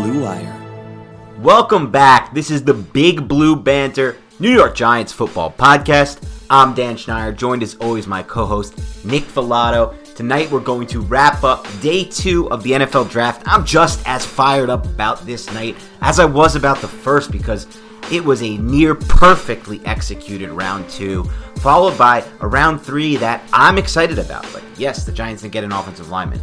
Blue Wire. Welcome back. This is the Big Blue Banter New York Giants football podcast. I'm Dan Schneier, joined as always my co-host Nick Falato. Tonight we're going to wrap up day two of the NFL draft. I'm just as fired up about this night as I was about the first because it was a near perfectly executed round two, followed by a round three that I'm excited about. Like, yes, the Giants didn't get an offensive lineman.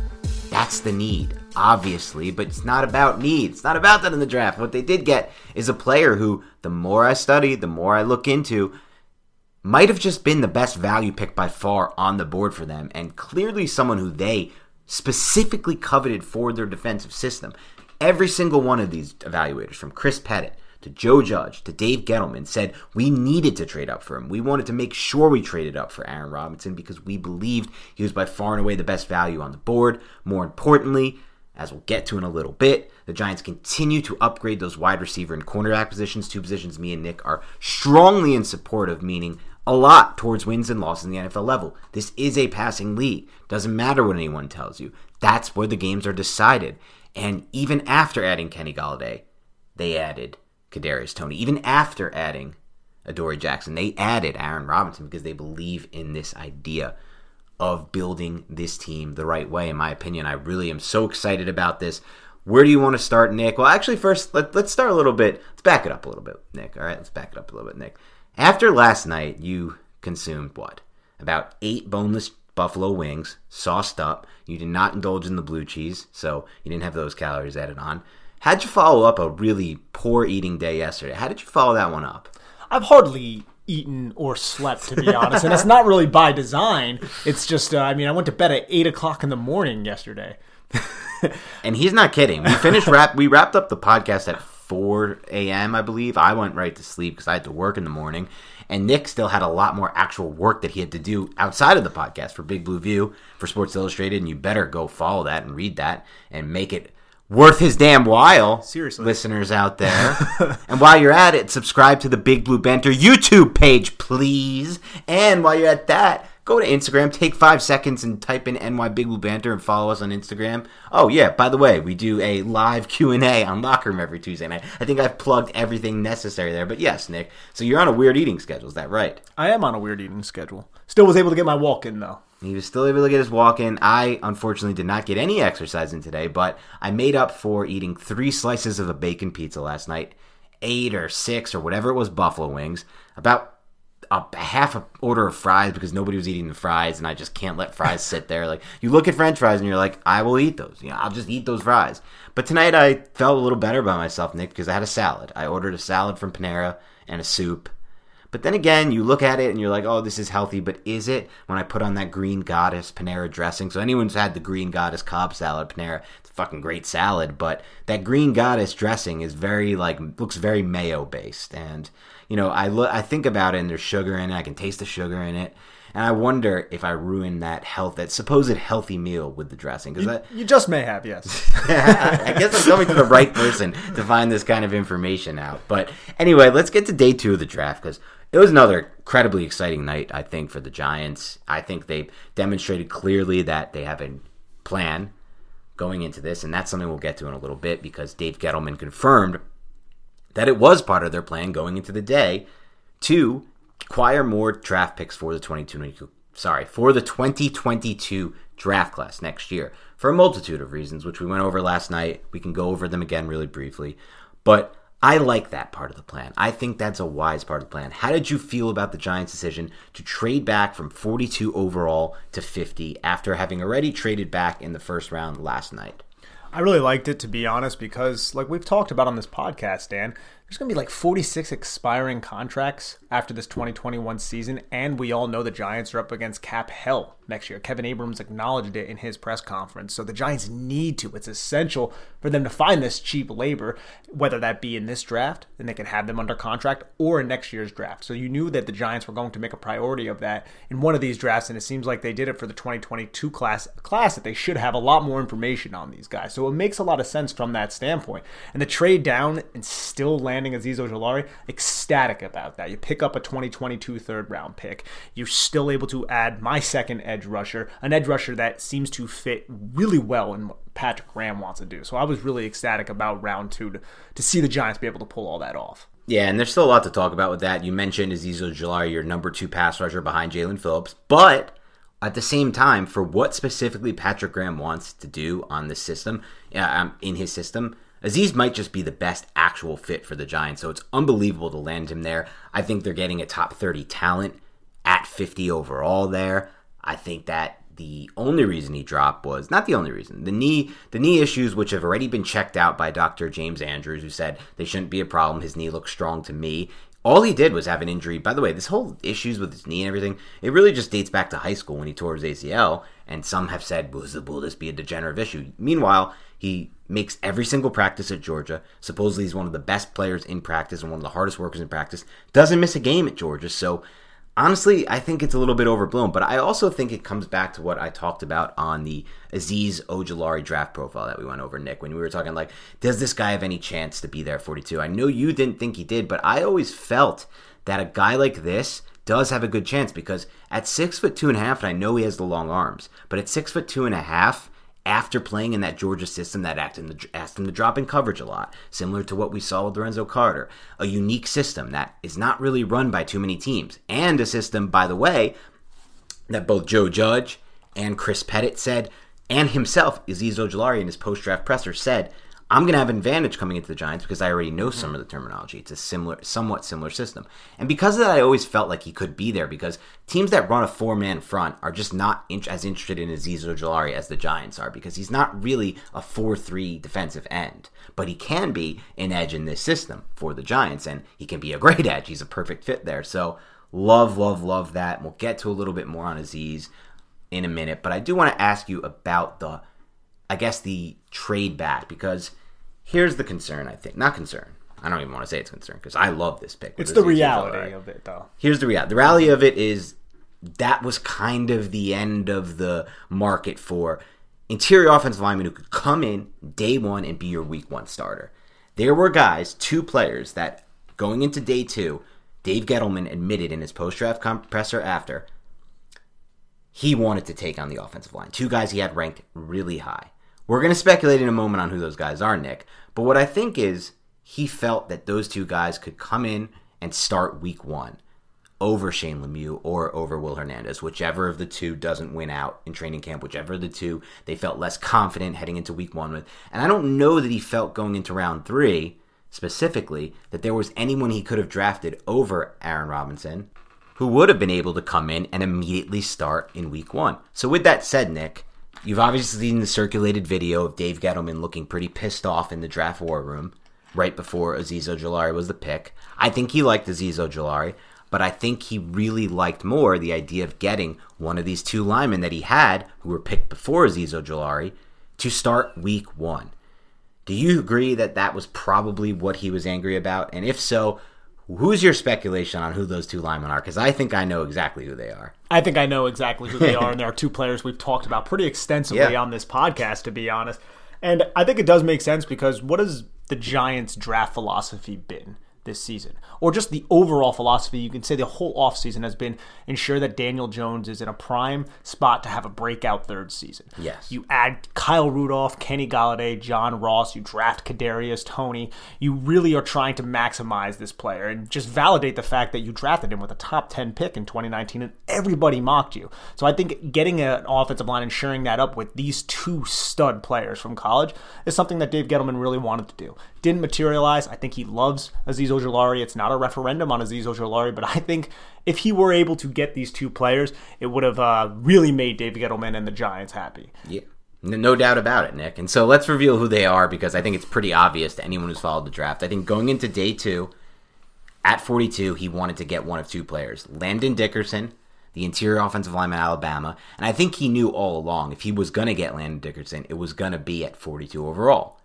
That's the need, obviously, but it's not about need. It's not about that in the draft. What they did get is a player who, the more I study, the more I look into, might have just been the best value pick by far on the board for them, and clearly someone who they specifically coveted for their defensive system. Every single one of these evaluators, from Chris Pettit to Joe Judge to Dave Gettleman, said we needed to trade up for him. We wanted to make sure we traded up for Aaron Robinson because we believed he was by far and away the best value on the board. More importantly, as we'll get to in a little bit, the Giants continue to upgrade those wide receiver and cornerback positions, two positions me and Nick are strongly in support of, meaning a lot towards wins and losses in the NFL level. This is a passing league. Doesn't matter what anyone tells you. That's where the games are decided. And even after adding Kenny Golladay, they added Kadarius Toney. Even after adding Adoree Jackson, they added Aaron Robinson because they believe in this idea of building this team the right way. In my opinion, I really am so excited about this. Where do you want to start, Nick? Well, actually, first let, let's start a little bit. Let's back it up a little bit, Nick. All right, let's back it up a little bit, Nick. After last night, you consumed what? About eight boneless buffalo wings, sauced up. You did not indulge in the blue cheese, so you didn't have those calories added on. How'd you follow up a really poor eating day yesterday? How did you follow that one up? I've hardly eaten or slept, to be honest, and it's not really by design. It's just, uh, I mean, I went to bed at eight o'clock in the morning yesterday. and he's not kidding. We finished wrap. We wrapped up the podcast at 4 a.m. I believe. I went right to sleep because I had to work in the morning, and Nick still had a lot more actual work that he had to do outside of the podcast for Big Blue View for Sports Illustrated. And you better go follow that and read that and make it worth his damn while. Seriously, listeners out there. and while you're at it, subscribe to the Big Blue Banter YouTube page, please. And while you're at that go to Instagram, take five seconds and type in NY Big Blue Banter and follow us on Instagram. Oh yeah, by the way, we do a live Q and A on Locker Room every Tuesday night. I think I've plugged everything necessary there. But yes, Nick, so you're on a weird eating schedule. Is that right? I am on a weird eating schedule. Still was able to get my walk in though. He was still able to get his walk in. I unfortunately did not get any exercise in today, but I made up for eating three slices of a bacon pizza last night, eight or six or whatever it was buffalo wings, about a half a order of fries because nobody was eating the fries, and I just can't let fries sit there. Like you look at French fries and you're like, I will eat those. You know, I'll just eat those fries. But tonight I felt a little better by myself, Nick, because I had a salad. I ordered a salad from Panera and a soup. But then again, you look at it and you're like, oh, this is healthy, but is it? When I put on that green goddess Panera dressing, so anyone's had the green goddess Cobb salad Panera, it's a fucking great salad, but that green goddess dressing is very like looks very mayo based, and you know, I look, I think about it, and there's sugar in it. I can taste the sugar in it, and I wonder if I ruin that health, that supposed healthy meal with the dressing. Because you, you just may have, yes. I guess I'm coming to the right person to find this kind of information out. But anyway, let's get to day two of the draft because it was another incredibly exciting night, I think, for the Giants. I think they demonstrated clearly that they have a plan going into this, and that's something we'll get to in a little bit because Dave Gettleman confirmed that it was part of their plan going into the day to acquire more draft picks for the 2022 sorry, for the 2022 draft class next year for a multitude of reasons which we went over last night. We can go over them again really briefly, but I like that part of the plan. I think that's a wise part of the plan. How did you feel about the Giants' decision to trade back from 42 overall to 50 after having already traded back in the first round last night? I really liked it to be honest because like we've talked about on this podcast, Dan, there's going to be like 46 expiring contracts after this 2021 season, and we all know the Giants are up against cap hell next year. Kevin Abrams acknowledged it in his press conference. So the Giants need to. It's essential for them to find this cheap labor, whether that be in this draft, and they can have them under contract, or in next year's draft. So you knew that the Giants were going to make a priority of that in one of these drafts, and it seems like they did it for the 2022 class, class that they should have a lot more information on these guys. So it makes a lot of sense from that standpoint. And the trade down and still landing Azeez Ojulari, ecstatic about that. You pick up a 2022 third round pick. You're still able to add my second edge edge rusher, an edge rusher that seems to fit really well in what Patrick Graham wants to do. So I was really ecstatic about round two to, to see the Giants be able to pull all that off. Yeah, and there's still a lot to talk about with that. You mentioned Azeez Ojulari, your number two pass rusher behind Jaelan Phillips, but at the same time, for what specifically Patrick Graham wants to do on this system, um, in his system, Azeez might just be the best actual fit for the Giants. So it's unbelievable to land him there. I think they're getting a top 30 talent at 50 overall there. I think that the only reason he dropped was not the only reason. The knee the knee issues which have already been checked out by Dr. James Andrews who said they shouldn't be a problem. His knee looks strong to me. All he did was have an injury. By the way, this whole issues with his knee and everything, it really just dates back to high school when he tore his ACL. And some have said, will this be a degenerative issue? Meanwhile, he makes every single practice at Georgia. Supposedly, he's one of the best players in practice and one of the hardest workers in practice. Doesn't miss a game at Georgia. So honestly, I think it's a little bit overblown, but I also think it comes back to what I talked about on the Azeez Ojulari draft profile that we went over, Nick, when we were talking like, does this guy have any chance to be there 42? I know you didn't think he did, but I always felt that a guy like this does have a good chance because at six foot two and a half, and I know he has the long arms, but at six foot two and a half, after playing in that Georgia system that asked him, to, drop in coverage a lot, similar to what we saw with Lorenzo Carter. A unique system that is not really run by too many teams. And a system, by the way, that both Joe Judge and Chris Pettit said, and himself, Azeez Ojulari, in his post draft presser, said I'm going to have an advantage coming into the Giants because I already know some of the terminology. It's a similar, somewhat similar system. And because of that, I always felt like he could be there because teams that run a four man front are just not in, as interested in Azeez Ojulari as the Giants are because he's not really a 4 3 defensive end. But he can be an edge in this system for the Giants, and he can be a great edge. He's a perfect fit there. So, love, love, love that. We'll get to a little bit more on Azeez in a minute. But I do want to ask you about the I guess the trade back because here's the concern. I think not concern. I don't even want to say it's concern because I love this pick. It's the reality of it, though. Here's the reality. The reality of it is that was kind of the end of the market for interior offensive linemen who could come in day one and be your week one starter. There were guys, two players that going into day two, Dave Gettleman admitted in his post draft compressor after he wanted to take on the offensive line. Two guys he had ranked really high. We're going to speculate in a moment on who those guys are, Nick. But what I think is he felt that those two guys could come in and start week one over Shane Lemieux or over Will Hernandez, whichever of the two doesn't win out in training camp, whichever of the two they felt less confident heading into week one with. And I don't know that he felt going into round three specifically that there was anyone he could have drafted over Aaron Robinson who would have been able to come in and immediately start in week one. So, with that said, Nick, You've obviously seen the circulated video of Dave Gettleman looking pretty pissed off in the draft war room right before Azeez Ojulari was the pick. I think he liked Azeez Ojulari. but I think he really liked more the idea of getting one of these two linemen that he had, who were picked before Azeez Ojulari, to start week one. Do you agree that that was probably what he was angry about? And if so, who's your speculation on who those two linemen are? Because I think I know exactly who they are. I think I know exactly who they are, and there are two players we've talked about pretty extensively yeah. on this podcast, to be honest. And I think it does make sense because what has the Giants' draft philosophy been? This season, or just the overall philosophy. You can say the whole offseason has been ensure that Daniel Jones is in a prime spot to have a breakout third season. Yes. You add Kyle Rudolph, Kenny Golladay, John Ross, you draft Kadarius Toney. You really are trying to maximize this player and just validate the fact that you drafted him with a top 10 pick in 2019 and everybody mocked you. So I think getting an offensive line and sharing that up with these two stud players from college is something that Dave Gettleman really wanted to do. Didn't materialize. I think he loves Azeez Ojulari. It's not a referendum on Azeez Ojulari, but I think if he were able to get these two players, it would have uh, really made David Gettleman and the Giants happy. Yeah. No doubt about it, Nick. And so let's reveal who they are because I think it's pretty obvious to anyone who's followed the draft. I think going into day two, at 42, he wanted to get one of two players Landon Dickerson, the interior offensive lineman Alabama. And I think he knew all along if he was going to get Landon Dickerson, it was going to be at 42 overall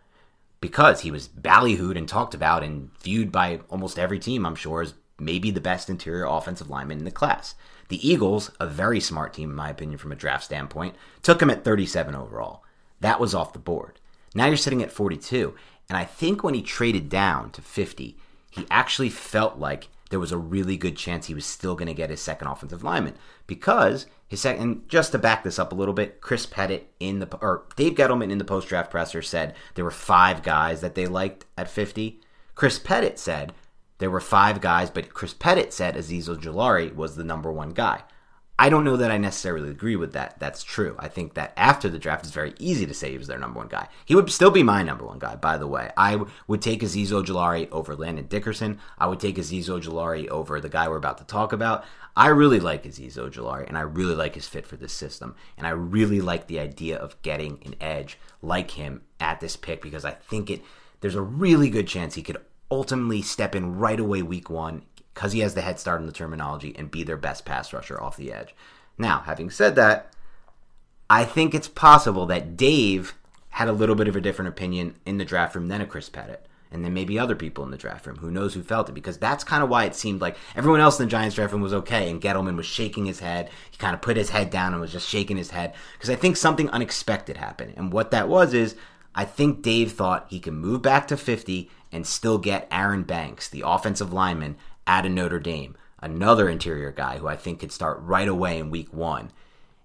because he was ballyhooed and talked about and viewed by almost every team, I'm sure, as maybe the best interior offensive lineman in the class. The Eagles, a very smart team in my opinion from a draft standpoint, took him at 37 overall. That was off the board. Now you're sitting at 42, and I think when he traded down to 50, he actually felt like there was a really good chance he was still going to get his second offensive lineman because his second, just to back this up a little bit, Chris Pettit in the or Dave Gettleman in the post draft presser said there were five guys that they liked at 50. Chris Pettit said there were five guys, but Chris Pettit said Azeez Ojulari was the number one guy. I don't know that I necessarily agree with that. That's true. I think that after the draft, it's very easy to say he was their number one guy. He would still be my number one guy, by the way. I would take Azeez Ojulari over Landon Dickerson. I would take Azeez Ojulari over the guy we're about to talk about. I really like Azeez Ojulari, and I really like his fit for this system. And I really like the idea of getting an edge like him at this pick because I think it there's a really good chance he could ultimately step in right away week one, because he has the head start in the terminology and be their best pass rusher off the edge. Now, having said that, I think it's possible that Dave had a little bit of a different opinion in the draft room than a Chris Pettit. And then maybe other people in the draft room. Who knows who felt it? Because that's kind of why it seemed like everyone else in the Giants draft room was okay, and Gettleman was shaking his head. He kind of put his head down and was just shaking his head because I think something unexpected happened. And what that was is I think Dave thought he could move back to 50 and still get Aaron Banks, the offensive lineman, out of Notre Dame, another interior guy who I think could start right away in week one.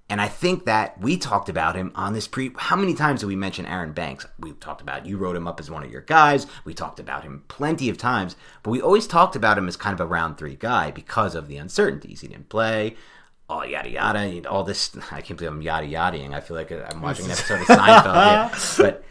And I think that we talked about him on this pre. How many times did we mention Aaron Banks? We talked about you wrote him up as one of your guys. We talked about him plenty of times, but we always talked about him as kind of a round three guy because of the uncertainties. He didn't play, all yada yada, all this. I can't believe I'm yada yadaing. I feel like I'm watching an episode of Seinfeld here, but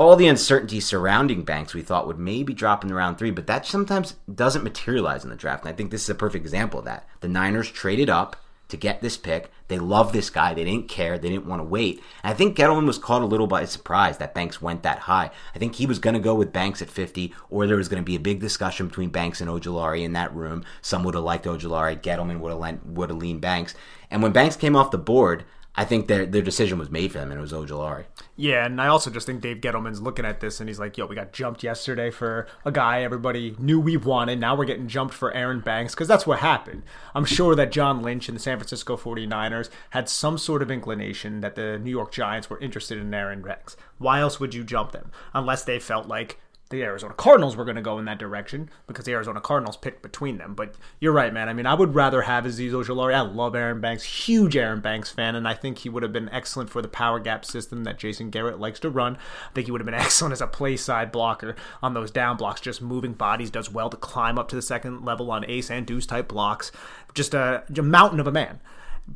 all the uncertainty surrounding Banks we thought would maybe drop in round three, but that sometimes doesn't materialize in the draft. And I think this is a perfect example of that. The Niners traded up to get this pick. They love this guy. They didn't care. They didn't want to wait. And I think Gettleman was caught a little by surprise that Banks went that high. I think he was going to go with Banks at 50, or there was going to be a big discussion between Banks and Ojulari in that room. Some would have liked Ojulari. Gettleman would have would have leaned Banks. And when Banks came off the board, I think their their decision was made for them, and it was Ojulari. Yeah, and I also just think Dave Gettleman's looking at this, and he's like, "Yo, we got jumped yesterday for a guy everybody knew we wanted. Now we're getting jumped for Aaron Banks because that's what happened. I'm sure that John Lynch and the San Francisco 49ers had some sort of inclination that the New York Giants were interested in Aaron Banks. Why else would you jump them unless they felt like the Arizona Cardinals were going to go in that direction because the Arizona Cardinals picked between them. But you're right, man. I mean, I would rather have Azeez Ojulari. I love Aaron Banks, huge Aaron Banks fan, and I think he would have been excellent for the power gap system that Jason Garrett likes to run. I think he would have been excellent as a play side blocker on those down blocks, just moving bodies, does well to climb up to the second level on ace and deuce type blocks. Just a, a mountain of a man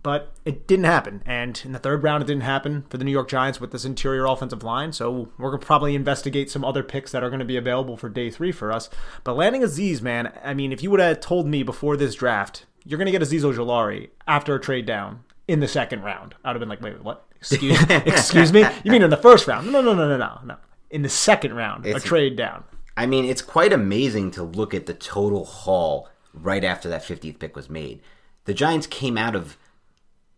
but it didn't happen. And in the third round, it didn't happen for the New York Giants with this interior offensive line. So we're going to probably investigate some other picks that are going to be available for day three for us. But landing Azeez, man, I mean, if you would have told me before this draft, you're going to get Azeez Ojulari after a trade down in the second round, I'd have been like, wait, what? Excuse, excuse me? You mean in the first round? No, no, no, no, no, no. In the second round, it's, a trade down. I mean, it's quite amazing to look at the total haul right after that 50th pick was made. The Giants came out of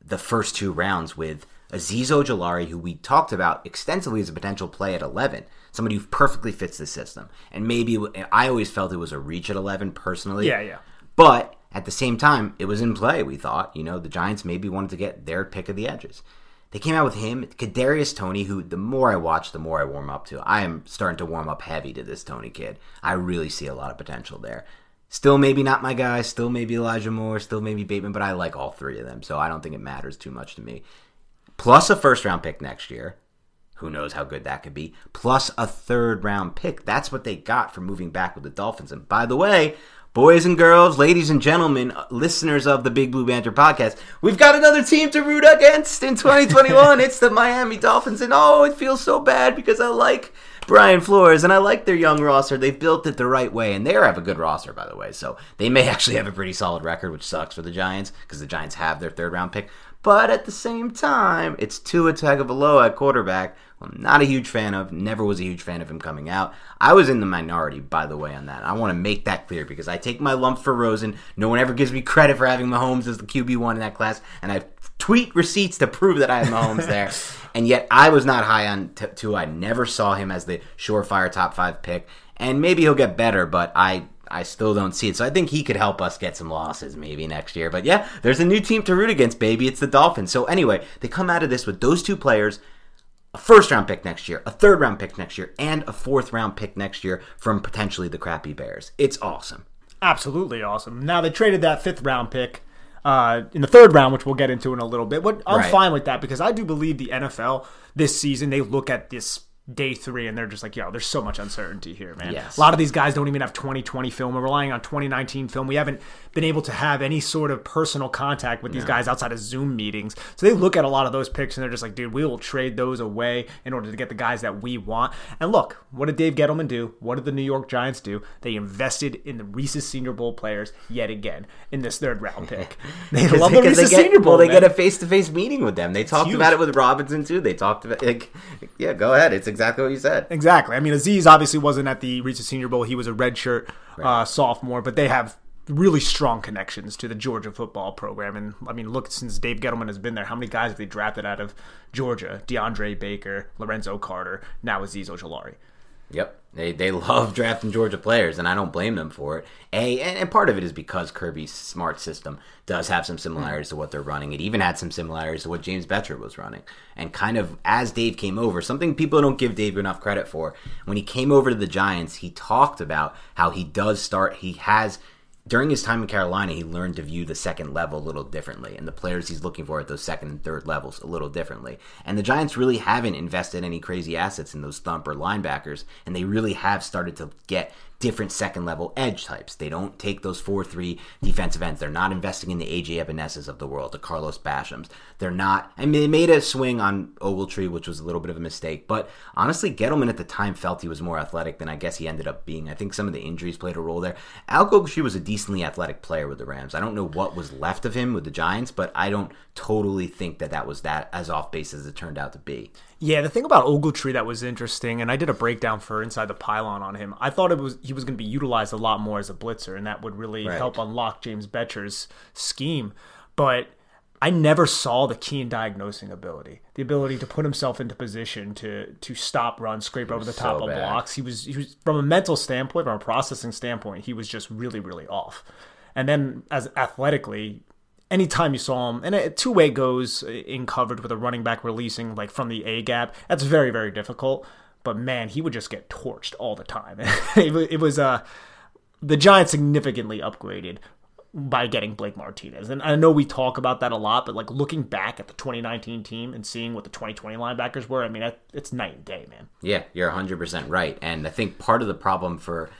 the first two rounds with Azeez Ojulari, who we talked about extensively as a potential play at 11, somebody who perfectly fits the system. And maybe I always felt it was a reach at 11 personally. Yeah, yeah. But at the same time, it was in play, we thought. You know, the Giants maybe wanted to get their pick of the edges. They came out with him, Kadarius Toney, who the more I watch, the more I warm up to. I am starting to warm up heavy to this Toney kid. I really see a lot of potential there. Still, maybe not my guy. Still, maybe Elijah Moore. Still, maybe Bateman. But I like all three of them, so I don't think it matters too much to me. Plus a first round pick next year. Who knows how good that could be? Plus a third round pick. That's what they got for moving back with the Dolphins. And by the way, boys and girls, ladies and gentlemen, uh, listeners of the Big Blue Banter podcast, we've got another team to root against in 2021. it's the Miami Dolphins. And oh, it feels so bad because I like Brian Flores, and I like their young roster. They've built it the right way, and they have a good roster, by the way. So they may actually have a pretty solid record, which sucks for the Giants because the Giants have their third round pick. But at the same time, it's Tua Tagovailoa at quarterback. I'm not a huge fan of. Never was a huge fan of him coming out. I was in the minority, by the way, on that. I want to make that clear because I take my lumps for Rosen. No one ever gives me credit for having Mahomes as the QB one in that class, and I tweet receipts to prove that I have Mahomes there. And yet, I was not high on Tua. I never saw him as the surefire top five pick. And maybe he'll get better, but I I still don't see it. So I think he could help us get some losses maybe next year. But yeah, there's a new team to root against, baby. It's the Dolphins. So anyway, they come out of this with those two players, a first round pick next year, a third round pick next year, and a fourth round pick next year from potentially the crappy Bears. It's awesome. Absolutely awesome. Now they traded that fifth round pick uh, in the third round, which we'll get into in a little bit. But I'm right. fine with that because I do believe the NFL this season they look at this day three and they're just like, yo, there's so much uncertainty here, man. Yes. A lot of these guys don't even have 2020 film. We're relying on 2019 film. We haven't been able to have any sort of personal contact with these no. guys outside of Zoom meetings. So they look at a lot of those picks and they're just like, dude, we will trade those away in order to get the guys that we want. And look, what did Dave Gettleman do? What did the New York Giants do? They invested in the Reese's Senior Bowl players yet again in this third round pick. They love the Reese's get, Senior Bowl. Well, they man. get a face to face meeting with them. They talked about it with Robinson too. They talked about like, yeah, go ahead. It's exactly what you said. Exactly. I mean, Azeez obviously wasn't at the Reese's Senior Bowl. He was a redshirt right. uh, sophomore, but they have really strong connections to the Georgia football program. And I mean, look, since Dave Gettleman has been there, how many guys have they drafted out of Georgia? DeAndre Baker, Lorenzo Carter, now Azeez Ojulari. Yep. They, they love drafting Georgia players, and I don't blame them for it. A and, and part of it is because Kirby Smart's system does have some similarities to what they're running. It even had some similarities to what James Bettcher was running. And kind of as Dave came over, something people don't give Dave enough credit for. When he came over to the Giants, he talked about how he does start. He has during his time in Carolina, he learned to view the second level a little differently, and the players he's looking for at those second and third levels a little differently. And the Giants really haven't invested any crazy assets in those thumper linebackers, and they really have started to get different second level edge types. They don't take those 4 3 defensive ends. They're not investing in the AJ Epenesas of the world, the Carlos Bashams. They're not, I mean, they made a swing on Ogletree, which was a little bit of a mistake, but honestly, Gettleman at the time felt he was more athletic than I guess he ended up being. I think some of the injuries played a role there. Al Ogletree was a decently athletic player with the Rams. I don't know what was left of him with the Giants, but I don't totally think that that was that as off base as it turned out to be. Yeah, the thing about Ogletree that was interesting, and I did a breakdown for Inside the Pylon on him. I thought it was he was going to be utilized a lot more as a blitzer, and that would really right. help unlock James Bettcher's scheme. But I never saw the keen diagnosing ability, the ability to put himself into position to to stop runs, scrape over the top so of bad. blocks. He was he was from a mental standpoint, from a processing standpoint, he was just really really off. And then as athletically, anytime you saw him, and a two way goes in coverage with a running back releasing like from the A gap, that's very very difficult. But man, he would just get torched all the time. it, it was uh, the Giants significantly upgraded by getting Blake Martinez. And I know we talk about that a lot, but like looking back at the 2019 team and seeing what the 2020 linebackers were, I mean, it's night and day, man. Yeah, you're 100% right. And I think part of the problem for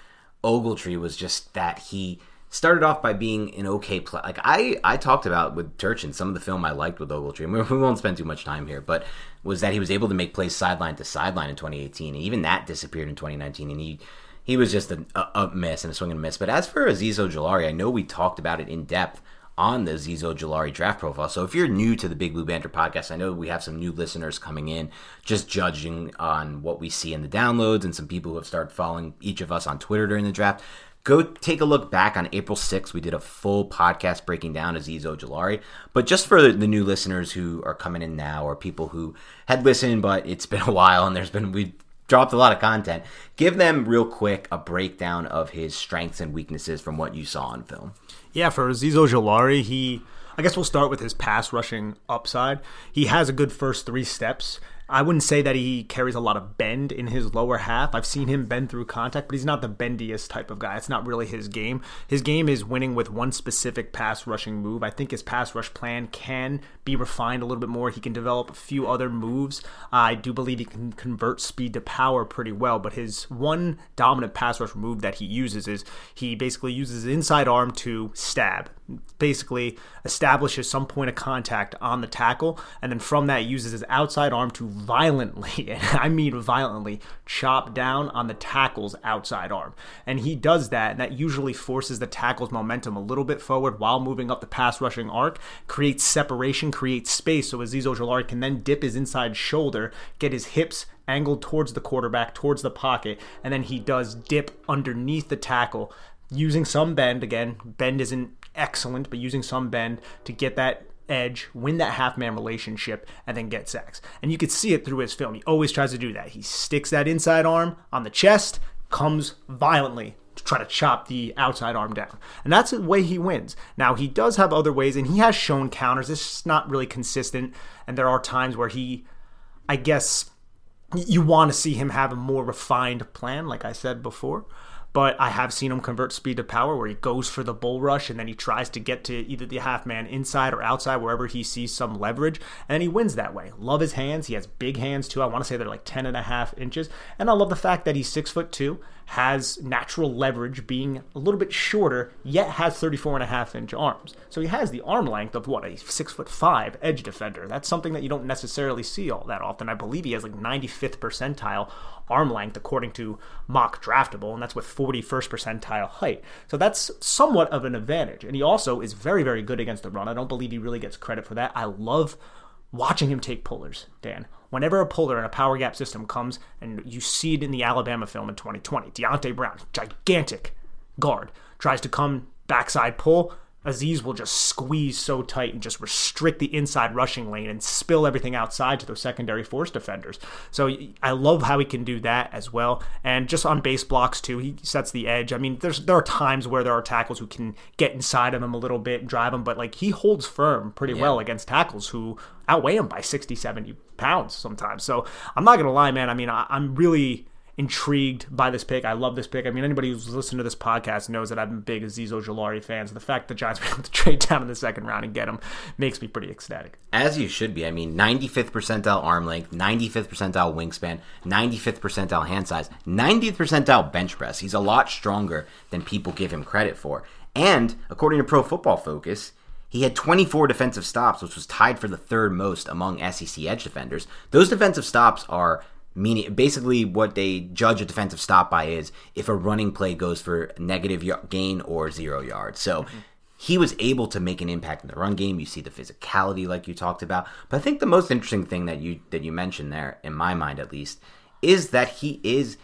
Ogletree was just that he started off by being an okay play. Like I, I talked about with Turchin, some of the film I liked with Ogletree. We won't spend too much time here, but was that he was able to make plays sideline to sideline in 2018, and even that disappeared in 2019, and he he was just a, a, miss and a swing and a miss. But as for Azeez Ojulari, I know we talked about it in depth on the Azeez Ojulari draft profile. So if you're new to the Big Blue Banter podcast, I know we have some new listeners coming in, just judging on what we see in the downloads, and some people who have started following each of us on Twitter during the draft go take a look back on April 6th. We did a full podcast breaking down Azeez Ojulari. But just for the new listeners who are coming in now or people who had listened, but it's been a while and there's been, we dropped a lot of content, give them real quick a breakdown of his strengths and weaknesses from what you saw on film. Yeah, for Azeez Ojulari, he, I guess we'll start with his pass rushing upside. He has a good first three steps. I wouldn't say that he carries a lot of bend in his lower half. I've seen him bend through contact, but he's not the bendiest type of guy. It's not really his game. His game is winning with one specific pass rushing move. I think his pass rush plan can be refined a little bit more. He can develop a few other moves. I do believe he can convert speed to power pretty well, but his one dominant pass rush move that he uses is he basically uses his inside arm to stab basically establishes some point of contact on the tackle, and then from that uses his outside arm to violently, and I mean violently, chop down on the tackle's outside arm. And he does that, and that usually forces the tackle's momentum a little bit forward while moving up the pass rushing arc, creates separation, creates space, so Azeez Ojulari can then dip his inside shoulder, get his hips angled towards the quarterback, towards the pocket, and then he does dip underneath the tackle using some bend again bend isn't excellent, but using some bend to get that edge, win that half man relationship, and then get sacks. And you could see it through his film. He always tries to do that. He sticks that inside arm on the chest, comes violently to try to chop the outside arm down. And that's the way he wins. Now, he does have other ways, and he has shown counters. It's not really consistent. And there are times where he, I guess, you want to see him have a more refined plan, like I said before but I have seen him convert speed to power where he goes for the bull rush and then he tries to get to either the half man inside or outside wherever he sees some leverage and he wins that way. Love his hands. He has big hands too. I want to say they're like 10 and a half inches. And I love the fact that he's six foot two, has natural leverage being a little bit shorter, yet has 34 and a half inch arms. So he has the arm length of what, a six foot five edge defender. That's something that you don't necessarily see all that often. I believe he has like 95th percentile arm length according to mock draftable, and that's with 41st percentile height. So that's somewhat of an advantage. And he also is very, very good against the run. I don't believe he really gets credit for that. I love watching him take pullers, Dan. Whenever a puller in a power gap system comes, and you see it in the Alabama film in 2020, Deonte Brown, gigantic guard, tries to come backside pull, Azeez will just squeeze so tight and just restrict the inside rushing lane and spill everything outside to those secondary force defenders. So I love how he can do that as well. And just on base blocks too, he sets the edge. I mean, there's there are times where there are tackles who can get inside of him a little bit and drive him, but like he holds firm pretty yeah. well against tackles who outweigh him by 60, 70 pounds sometimes. So I'm not gonna lie, man. I mean, I, I'm really intrigued by this pick. I love this pick. I mean, anybody who's listened to this podcast knows that I'm big Azeez Ojulari fan. So the fact that Giants were able to trade down in the second round and get him makes me pretty ecstatic. As you should be. I mean, 95th percentile arm length, 95th percentile wingspan, 95th percentile hand size, 90th percentile bench press. He's a lot stronger than people give him credit for. And according to Pro Football Focus, he had 24 defensive stops, which was tied for the third most among SEC edge defenders. Those defensive stops are meaning basically what they judge a defensive stop by is if a running play goes for negative gain or zero yards. So mm-hmm. he was able to make an impact in the run game. You see the physicality like you talked about. But I think the most interesting thing that you that you mentioned there, in my mind at least, is that he is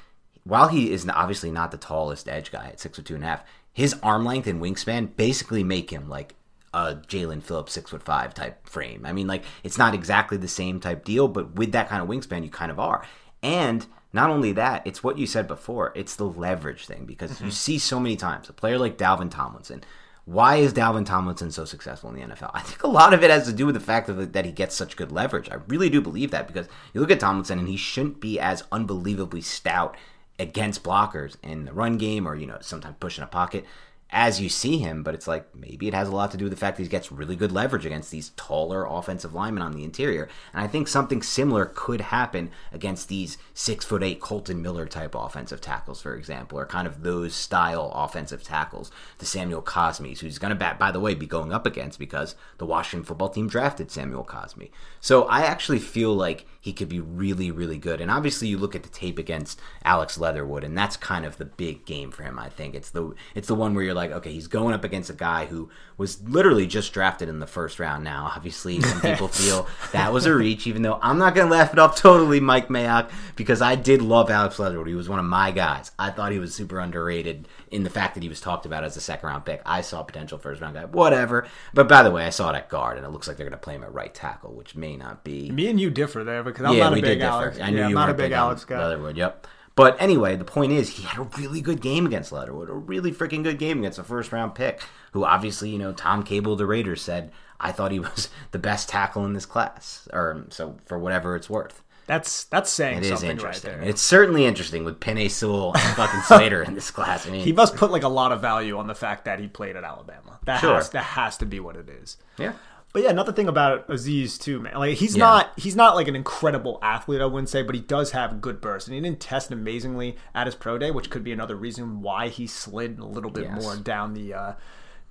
while he is obviously not the tallest edge guy at six foot two and a half, his arm length and wingspan basically make him like a Jaelan Phillips six foot five type frame. I mean, like it's not exactly the same type deal, but with that kind of wingspan, you kind of are. And not only that, it's what you said before. It's the leverage thing because mm-hmm. you see so many times a player like Dalvin Tomlinson. Why is Dalvin Tomlinson so successful in the NFL? I think a lot of it has to do with the fact that he gets such good leverage. I really do believe that because you look at Tomlinson and he shouldn't be as unbelievably stout against blockers in the run game or, you know, sometimes pushing a pocket as you see him, but it's like maybe it has a lot to do with the fact that he gets really good leverage against these taller offensive linemen on the interior. And I think something similar could happen against these six foot eight Kolton Miller type offensive tackles, for example, or kind of those style offensive tackles. The Samuel Cosmi's, who's going to, bat by the way, be going up against because the Washington football team drafted Samuel Cosmi. So I actually feel like he could be really, really good. And obviously, you look at the tape against Alex Leatherwood, and that's kind of the big game for him. I think it's the it's the one where you're like okay, he's going up against a guy who was literally just drafted in the first round. Now, obviously, some people feel that was a reach, even though I'm not going to laugh it off totally, Mike Mayock, because I did love Alex Leatherwood. He was one of my guys. I thought he was super underrated in the fact that he was talked about as a second round pick. I saw potential first round guy, whatever. But by the way, I saw it at guard, and it looks like they're going to play him at right tackle, which may not be. Me and you differ there because I'm yeah, not a big Alex. I knew yeah, you I'm not a big Alex guy. Leatherwood. Yep. But anyway, the point is, he had a really good game against Leatherwood, a really freaking good game against a first round pick, who obviously, you know, Tom Cable, the Raiders, said, I thought he was the best tackle in this class, or so for whatever it's worth. That's that's saying it something right there. It's certainly interesting with Penei Sewell and fucking Slater in this class. I mean, he must put like a lot of value on the fact that he played at Alabama. That sure. has that has to be what it is. Yeah. But yeah, another thing about Azeez too, man. Like he's yeah. not he's not like an incredible athlete, I wouldn't say, but he does have good burst, and he didn't test amazingly at his pro day, which could be another reason why he slid a little bit yes. more down the uh,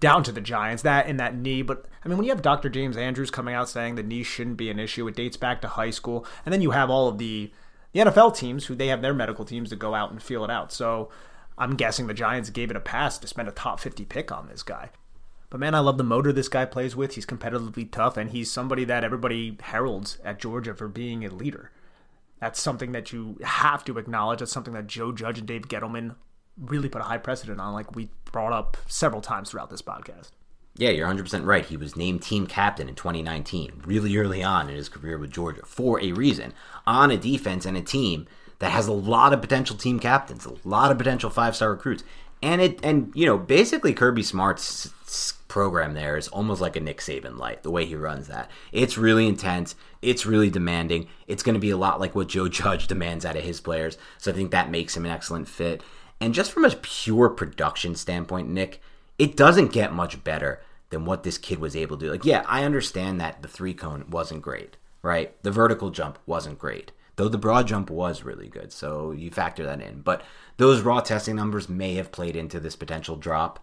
down to the Giants. That in that knee, but I mean, when you have Dr. James Andrews coming out saying the knee shouldn't be an issue, it dates back to high school, and then you have all of the the NFL teams who they have their medical teams to go out and feel it out. So I'm guessing the Giants gave it a pass to spend a top 50 pick on this guy. But man, I love the motor this guy plays with. He's competitively tough, and he's somebody that everybody heralds at Georgia for being a leader. That's something that you have to acknowledge. That's something that Joe Judge and Dave Gettleman really put a high precedent on, like we brought up several times throughout this podcast. Yeah, you're 100% right. He was named team captain in 2019, really early on in his career with Georgia, for a reason, on a defense and a team that has a lot of potential team captains, a lot of potential five star recruits. And it and you know basically Kirby Smart's program there is almost like a Nick Saban light, the way he runs that. It's really intense. It's really demanding. It's going to be a lot like what Joe Judge demands out of his players. So I think that makes him an excellent fit. And just from a pure production standpoint, Nick, it doesn't get much better than what this kid was able to do. Like, yeah, I understand that the three cone wasn't great, right? The vertical jump wasn't great, though the broad jump was really good. So you factor that in. But those raw testing numbers may have played into this potential drop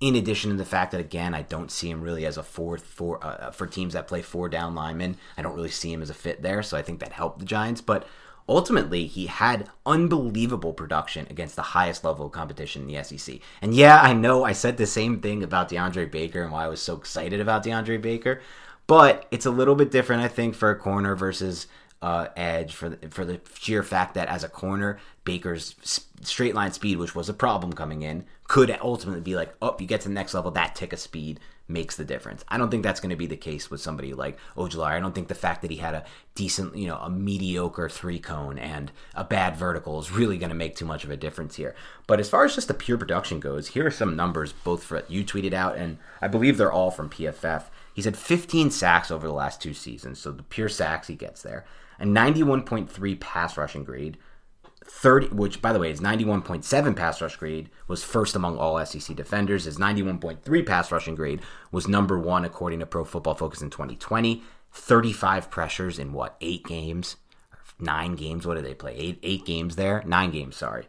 in addition to the fact that again, I don't see him really as a fourth for uh, for teams that play four down linemen. I don't really see him as a fit there, so I think that helped the Giants. But ultimately, he had unbelievable production against the highest level of competition in the SEC. And yeah, I know I said the same thing about DeAndre Baker and why I was so excited about DeAndre Baker, but it's a little bit different, I think, for a corner versus uh, edge for the, for the sheer fact that as a corner, Baker's straight line speed, which was a problem coming in, could ultimately be like, oh, you get to the next level, that tick of speed makes the difference. I don't think that's going to be the case with somebody like Ojulari. I don't think the fact that he had a decent, you know, a mediocre three cone and a bad vertical is really going to make too much of a difference here. But as far as just the pure production goes, here are some numbers both for you tweeted out, and I believe they're all from PFF. He's had 15 sacks over the last two seasons, so the pure sacks he gets there. A 91.3 pass rushing grade, 30, which by the way, his 91.7 pass rush grade was first among all SEC defenders. His 91.3 pass rushing grade was number one according to Pro Football Focus in 2020. 35 pressures in what eight games, nine games. What did they play? Eight eight games there, nine games. Sorry,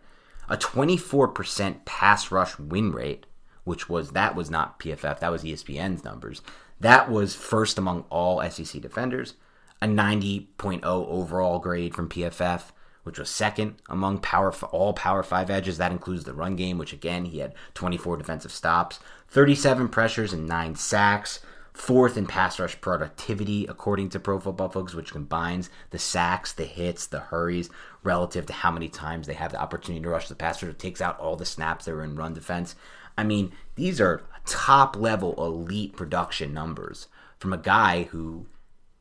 a 24% pass rush win rate, which was that was not PFF. That was ESPN's numbers. That was first among all SEC defenders. A 90.0 overall grade from PFF which was second among power all Power 5 edges. That includes the run game, which again, he had 24 defensive stops, 37 pressures, and 9 sacks. Fourth in pass rush productivity, according to Pro Football Focus, which combines the sacks, the hits, the hurries, relative to how many times they have the opportunity to rush the passer. It takes out all the snaps that were in run defense. I mean, these are top level elite production numbers from a guy who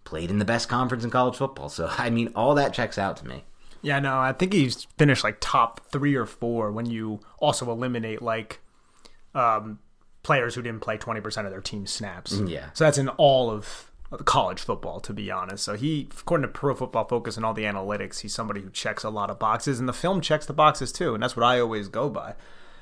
played in the best conference in college football. So, I mean, all that checks out to me. Yeah, no, I think he's finished like top three or four when you also eliminate like um, players who didn't play 20% of their team snaps. Mm, yeah. So that's in all of college football, to be honest. So he, according to Pro Football Focus and all the analytics, he's somebody who checks a lot of boxes, and the film checks the boxes too, and that's what I always go by.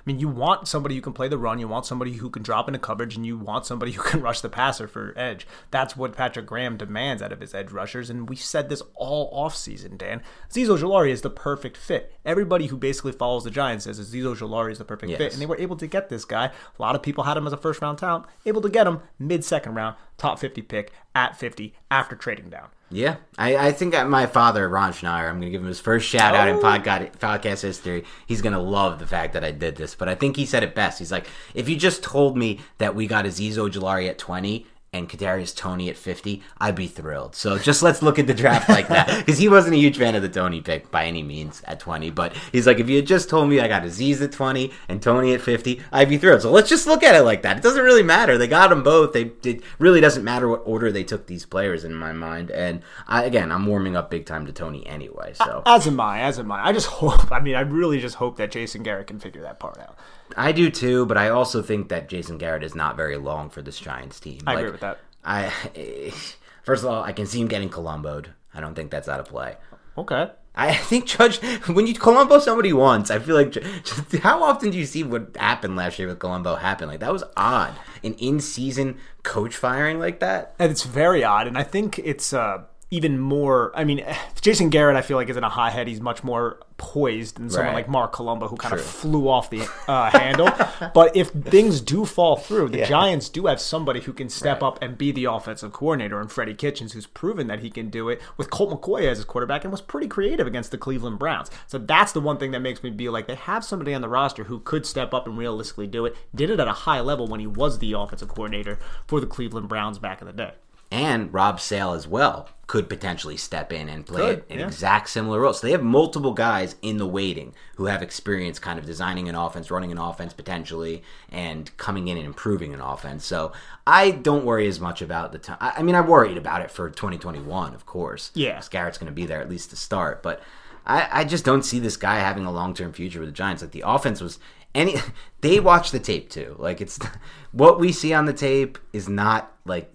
I mean, you want somebody who can play the run, you want somebody who can drop into coverage, and you want somebody who can rush the passer for edge. That's what Patrick Graham demands out of his edge rushers, and we said this all offseason, Dan. Azeez Ojulari is the perfect fit. Everybody who basically follows the Giants says Azeez Ojulari is the perfect yes. fit, and they were able to get this guy. A lot of people had him as a first round talent, able to get him mid second round, top 50 pick at 50 after trading down. Yeah, I, I think my father, Ron Schneier, I'm going to give him his first shout out in oh. podcast, podcast history. He's going to love the fact that I did this, but I think he said it best. He's like, if you just told me that we got Azeez Ojulari at 20 and Kadarius Toney at 50, I'd be thrilled. So just let's look at the draft like that because he wasn't a huge fan of the Toney pick by any means at 20. But he's like, if you had just told me I got Azeez at 20 and Toney at 50, I'd be thrilled. So let's just look at it like that. It doesn't really matter. They got them both. They it really doesn't matter what order they took these players in my mind. And I, again, I'm warming up big time to Toney anyway. So As am I. As am I. I just hope. I mean, I really just hope that Jason Garrett can figure that part out. I do too. But I also think that Jason Garrett is not very long for this Giants team. I Like, agree with that. I first of all, I can see him getting Colomboed. I don't think that's out of play. Okay. I think Judge, when you Colombo somebody once, I feel like just, how often do you see what happened last year with Colombo happen? Like that was odd. An in-season coach firing like that. And it's very odd, and I think it's uh, even more. I mean, Jason Garrett, I feel like is in a hot head. He's much more poised than someone Right. like Marc Colombo, who kind of flew off the uh, handle. But if things do fall through, the Giants do have somebody who can step up and be the offensive coordinator, and Freddie Kitchens, who's proven that he can do it with Colt McCoy as his quarterback, and was pretty creative against the Cleveland Browns. So that's the one thing that makes me be like they have somebody on the roster who could step up and realistically do it. Did it at a high level when he was the offensive coordinator for the Cleveland Browns back in the day. And Rob Sale as well could potentially step in and play Could, an yeah. exact similar role. So they have multiple guys in the waiting who have experience kind of designing an offense, running an offense potentially, and coming in and improving an offense. So I don't worry as much about the time. I I mean, I'm worried about it for 2021, of course. Yeah. Garrett's going to be there at least to start, but I, I just don't see this guy having a long term future with the Giants. Like the offense was any they watch the tape too. Like it's what we see on the tape is not like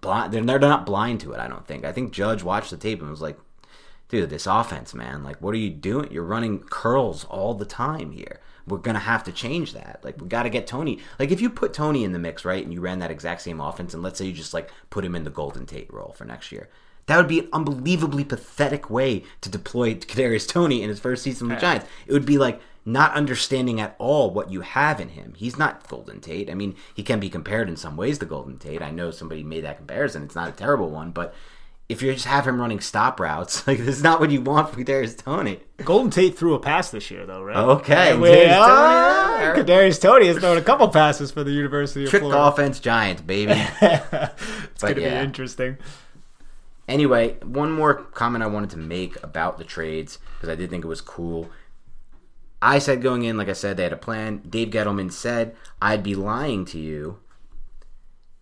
blind. They're, they're not blind to it. I don't think. I think Judge watched the tape and was like, "Dude, this offense, man. Like, what are you doing? You're running curls all the time here. We're gonna have to change that. Like, we got to get Toney. Like, if you put Toney in the mix, right, and you ran that exact same offense, and let's say you just like put him in the Golden Tate role for next year." That would be an unbelievably pathetic way to deploy Kadarius Toney in his first season with the Giants. It would be like not understanding at all what you have in him. He's not Golden Tate. I mean, he can be compared in some ways to Golden Tate. I know somebody made that comparison. It's not a terrible one, but if you just have him running stop routes, like this is not what you want for Kadarius Toney. Golden Tate threw a pass this year, though, right? Okay, Yeah, Kadarius Toney, yeah. Kadarius Toney has thrown a couple passes for the University of Trick Florida. offense Giants, baby. It's going to yeah. be interesting. Anyway, one more comment I wanted to make about the trades because I did think it was cool. I said going in, like I said, they had a plan. Dave Gettleman said, I'd be lying to you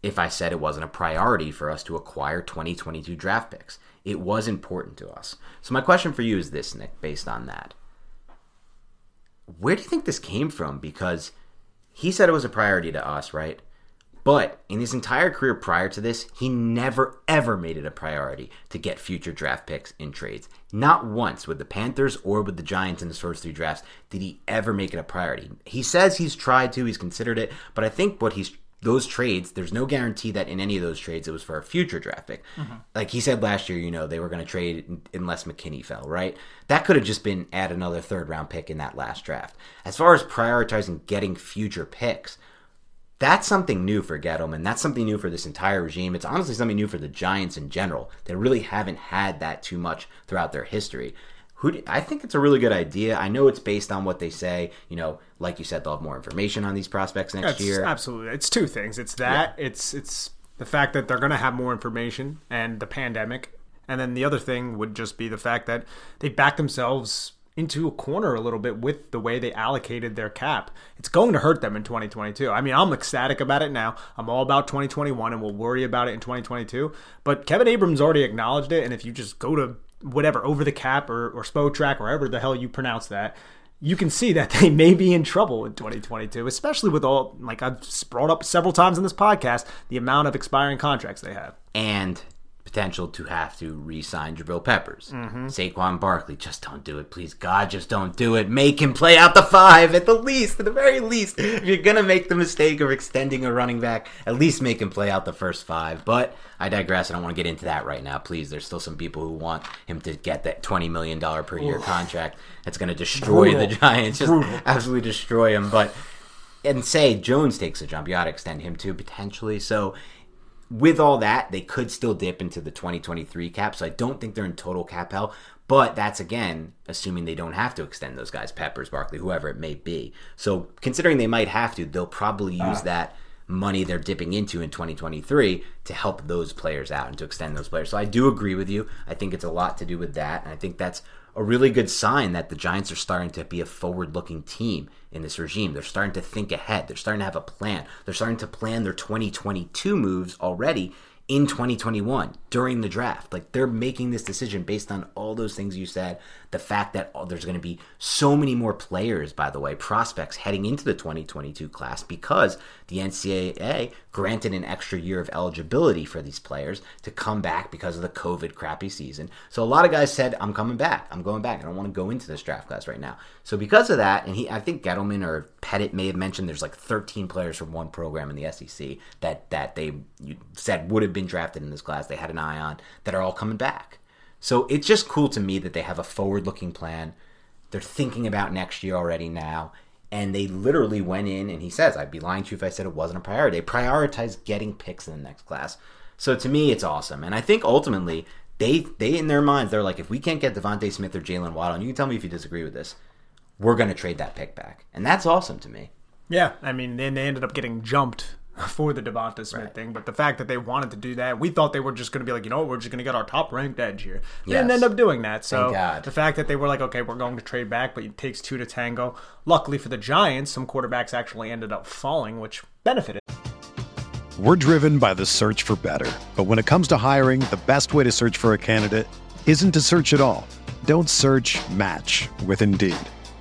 if I said it wasn't a priority for us to acquire 2022 draft picks. It was important to us. So, my question for you is this, Nick, based on that. Where do you think this came from? Because he said it was a priority to us, right? But in his entire career prior to this, he never ever made it a priority to get future draft picks in trades. Not once with the Panthers or with the Giants in his first three drafts did he ever make it a priority. He says he's tried to, he's considered it, but I think what he's those trades, there's no guarantee that in any of those trades it was for a future draft pick. Mm-hmm. Like he said last year, you know, they were going to trade unless McKinney fell, right? That could have just been add another third round pick in that last draft. As far as prioritizing getting future picks, that's something new for Gettleman. That's something new for this entire regime. It's honestly something new for the Giants in general. They really haven't had that too much throughout their history. Who do, I think it's a really good idea. I know it's based on what they say. You know, like you said, they'll have more information on these prospects next It's, year. Absolutely. It's two things. It's that, it's it's the fact that they're going to have more information and the pandemic. And then the other thing would just be the fact that they back themselves into a corner a little bit with the way they allocated their cap. It's going to hurt them in 2022. I mean, I'm ecstatic about it now. I'm all about 2021 and we'll worry about it in 2022. But Kevin Abrams already acknowledged it. And if you just go to whatever, over the cap or, or Spotrac, wherever the hell you pronounce that, you can see that they may be in trouble in 2022, especially with all, like I've brought up several times in this podcast, the amount of expiring contracts they have. and potential to have to re-sign Jabril Peppers. Mm-hmm. Saquon Barkley, just don't do it, please God, just don't do it. Make him play out the five at the least, at the very least. If you're gonna make the mistake of extending a running back, at least make him play out the first five. But I digress. I don't want to get into that right now. Please, there's still some people who want him to get that twenty million dollar per year contract. That's gonna destroy the Giants, just absolutely destroy him. But and say Jones takes a jump, you ought to extend him too potentially. So with all that, they could still dip into the 2023 cap. So I don't think they're in total cap hell. But that's again assuming they don't have to extend those guys, Peppers, Barkley, whoever it may be. So considering they might have to, they'll probably use uh. that money they're dipping into in 2023 to help those players out and to extend those players. So I do agree with you. I think it's a lot to do with that. And I think that's a really good sign that the Giants are starting to be a forward looking team in this regime. They're starting to think ahead. They're starting to have a plan. They're starting to plan their 2022 moves already in 2021 during the draft. Like they're making this decision based on all those things you said. The fact that there's going to be so many more players, by the way, prospects heading into the 2022 class because the NCAA granted an extra year of eligibility for these players to come back because of the COVID crappy season. So a lot of guys said, "I'm coming back. I'm going back. I don't want to go into this draft class right now." So because of that, and he, I think Gettleman or Pettitt may have mentioned there's like 13 players from one program in the SEC that that they said would have been drafted in this class. They had an eye on that are all coming back. So it's just cool to me that they have a forward looking plan. They're thinking about next year already now. And they literally went in, and he says, I'd be lying to you if I said it wasn't a priority. They prioritized getting picks in the next class. So to me, it's awesome. And I think ultimately, they, they in their minds, they're like, if we can't get DeVonta Smith or Jaylen Waddle, and you can tell me if you disagree with this, we're going to trade that pick back. And that's awesome to me. Yeah, I mean, then they ended up getting jumped for the DeVonta Smith right. thing. But the fact that they wanted to do that, we thought they were just going to be like, you know, we're just going to get our top ranked edge here. They yes. didn't end up doing that. So the fact that they were like, okay, we're going to trade back, but it takes two to tango. Luckily for the Giants, some quarterbacks actually ended up falling, which benefited. We're driven by the search for better. But when it comes to hiring, the best way to search for a candidate isn't to search at all. Don't search match with Indeed.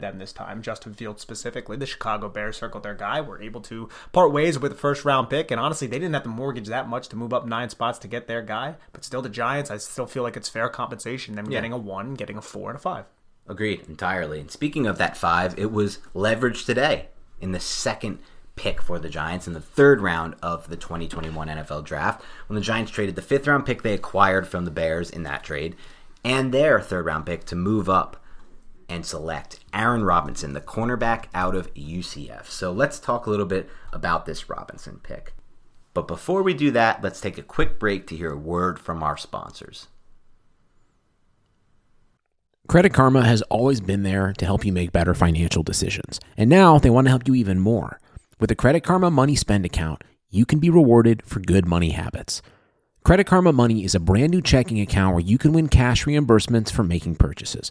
them this time. Justin Fields specifically, the Chicago Bears circled their guy, were able to part ways with a first round pick, and honestly, they didn't have to mortgage that much to move up nine spots to get their guy. But still, the Giants, I still feel like it's fair compensation. Them yeah. getting a one, getting a four, and a five. Agreed entirely. And speaking of that five, it was leveraged today in the second pick for the Giants in the third round of the 2021 NFL draft when the Giants traded the fifth round pick they acquired from the Bears in that trade and their third round pick to move up and select Aaron Robinson, the cornerback out of UCF. So let's talk a little bit about this Robinson pick. But before we do that, let's take a quick break to hear a word from our sponsors. Credit Karma has always been there to help you make better financial decisions. And now they want to help you even more. With the Credit Karma Money Spend account, you can be rewarded for good money habits. Credit Karma Money is a brand new checking account where you can win cash reimbursements for making purchases.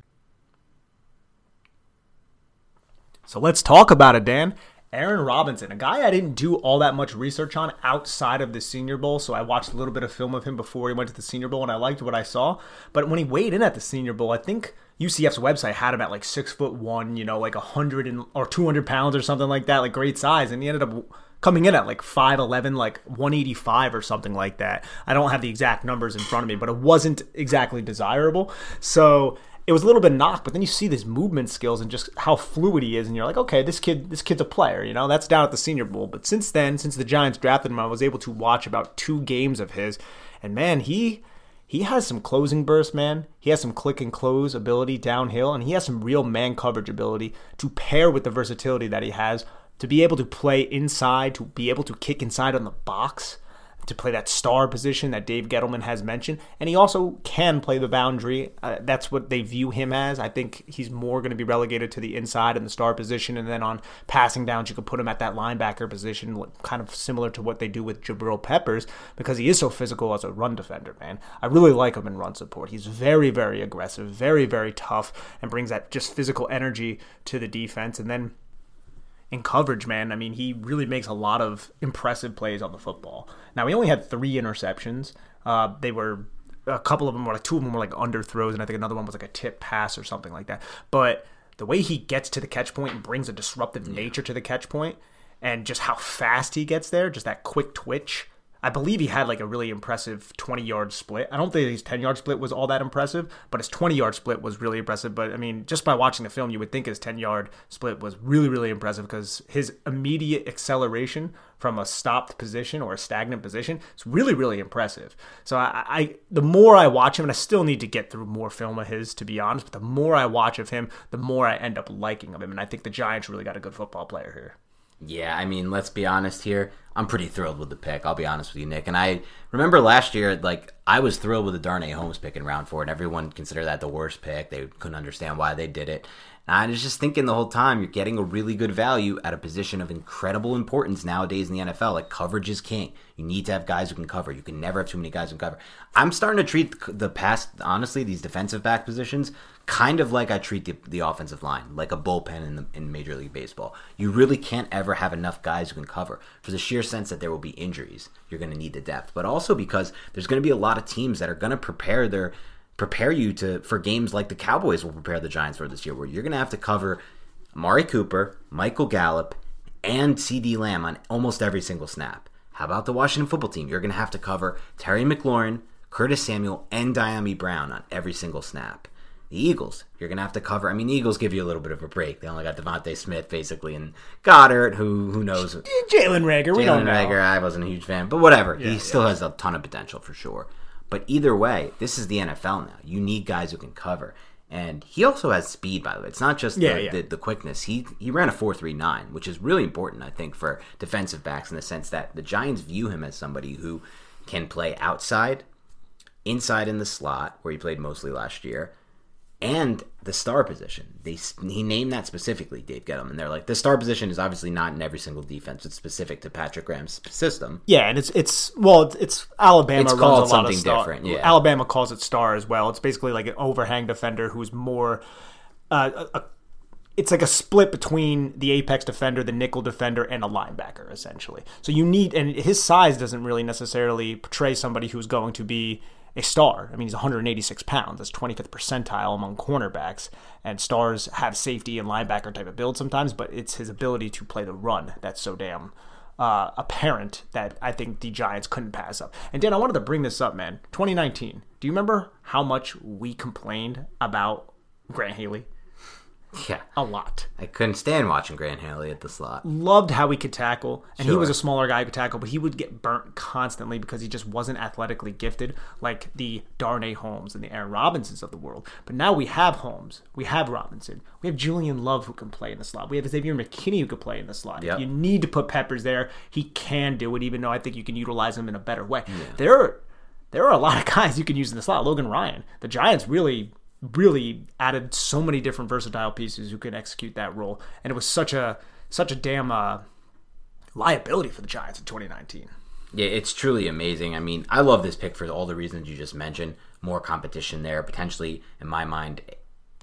So let's talk about it, Dan. Aaron Robinson, a guy I didn't do all that much research on outside of the Senior Bowl. So I watched a little bit of film of him before he went to the Senior Bowl and I liked what I saw. But when he weighed in at the Senior Bowl, I think UCF's website had him at like six foot one, you know, like a hundred and or two hundred pounds or something like that, like great size, and he ended up coming in at like 5'11 like 185 or something like that i don't have the exact numbers in front of me but it wasn't exactly desirable so it was a little bit knocked, but then you see his movement skills and just how fluid he is, and you're like, okay, this kid, this kid's a player. You know, that's down at the Senior Bowl. But since then, since the Giants drafted him, I was able to watch about two games of his, and man, he he has some closing burst, man. He has some click and close ability downhill, and he has some real man coverage ability to pair with the versatility that he has to be able to play inside, to be able to kick inside on the box to play that star position that Dave Gettleman has mentioned, and he also can play the boundary. Uh, that's what they view him as. I think he's more going to be relegated to the inside and the star position, and then on passing downs, you could put him at that linebacker position, kind of similar to what they do with Jabril Peppers, because he is so physical as a run defender. Man, I really like him in run support. He's very, very aggressive, very, very tough, and brings that just physical energy to the defense, and then in coverage, man. I mean, he really makes a lot of impressive plays on the football. Now, he only had three interceptions. Uh, they were a couple of them were like two of them were like underthrows, and I think another one was like a tip pass or something like that. But the way he gets to the catch point and brings a disruptive nature to the catch point, and just how fast he gets there, just that quick twitch I believe he had like a really impressive 20 yard split. I don't think his 10 yard split was all that impressive, but his 20 yard split was really impressive. But I mean, just by watching the film, you would think his 10 yard split was really, really impressive because his immediate acceleration from a stopped position or a stagnant position is really, really impressive. So I, I, the more I watch him, and I still need to get through more film of his to be honest, but the more I watch of him, the more I end up liking of him. And I think the Giants really got a good football player here. Yeah, I mean, let's be honest here. I'm pretty thrilled with the pick. I'll be honest with you, Nick. And I remember last year, like I was thrilled with the Darnay Holmes pick in round four, and everyone considered that the worst pick. They couldn't understand why they did it. And I was just thinking the whole time, you're getting a really good value at a position of incredible importance nowadays in the NFL. Like coverage is king. You need to have guys who can cover. You can never have too many guys who can cover. I'm starting to treat the past, honestly, these defensive back positions kind of like I treat the, the offensive line, like a bullpen in, the, in Major League Baseball. You really can't ever have enough guys who can cover for the sheer sense that there will be injuries. You're going to need the depth, but also because there's going to be a lot of teams that are going to prepare their prepare you to for games like the Cowboys will prepare the Giants for this year, where you're going to have to cover Amari Cooper, Michael Gallup, and CeeDee Lamb on almost every single snap. How about the Washington football team? You're going to have to cover Terry McLaurin, Curtis Samuel, and Dyami Brown on every single snap. The Eagles, you're gonna have to cover. I mean, Eagles give you a little bit of a break. They only got DeVonta Smith basically and Goedert, who who knows. Jalen Reagor, we don't know. Reagor, I wasn't a huge fan, but whatever. Yeah, he still has a ton of potential for sure. But either way, this is the NFL now. You need guys who can cover. And he also has speed, by the way. It's not just yeah, the, yeah. the, the, quickness. He he ran a four three nine, which is really important, I think, for defensive backs in the sense that the Giants view him as somebody who can play outside, inside in the slot, where he played mostly last year, and the star position. They he named that specifically, Dave Gettleman. And they're like the star position is obviously not in every single defense. It's specific to Patrick Graham's system. Yeah, and it's it's well, it's, it's Alabama it's a of star. different. Yeah, Alabama calls it star as well. It's basically like an overhang defender who's more. Uh, a, it's like a split between the apex defender, the nickel defender, and a linebacker, essentially. So you need, and his size doesn't really necessarily portray somebody who's going to be a star. I mean, he's 186 pounds. That's 25th percentile among cornerbacks. And stars have safety and linebacker type of build sometimes, but it's his ability to play the run that's so damn uh, apparent that I think the Giants couldn't pass up. And Dan, I wanted to bring this up, man. 2019. Do you remember how much we complained about Grant Haley? Yeah. A lot. I couldn't stand watching Grant Haley at the slot. Loved how he could tackle. And sure. he was a smaller guy who could tackle, but he would get burnt constantly because he just wasn't athletically gifted like the Darnay Holmes and the Aaron Robinsons of the world. But now we have Holmes. We have Robinson. We have Julian Love who can play in the slot. We have Xavier McKinney who could play in the slot. Yep. you need to put Peppers there, he can do it, even though I think you can utilize him in a better way. Yeah. There are there are a lot of guys you can use in the slot. Logan Ryan. The Giants really really added so many different versatile pieces who can execute that role, and it was such a such a damn uh, liability for the Giants in 2019. Yeah, it's truly amazing. I mean, I love this pick for all the reasons you just mentioned. More competition there, potentially, in my mind,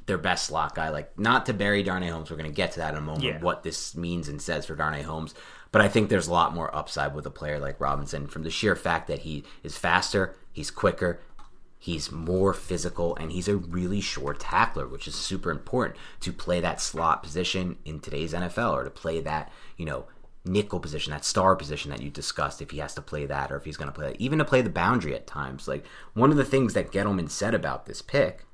their best slot guy. Like, not to bury Darnay Holmes. We're going to get to that in a moment. Yeah. What this means and says for Darnay Holmes, but I think there's a lot more upside with a player like Robinson from the sheer fact that he is faster, he's quicker, He's more physical and he's a really short tackler, which is super important to play that slot position in today's NFL or to play that, you know, nickel position, that star position that you discussed, if he has to play that or if he's going to play that, even to play the boundary at times. Like one of the things that Gettleman said about this pick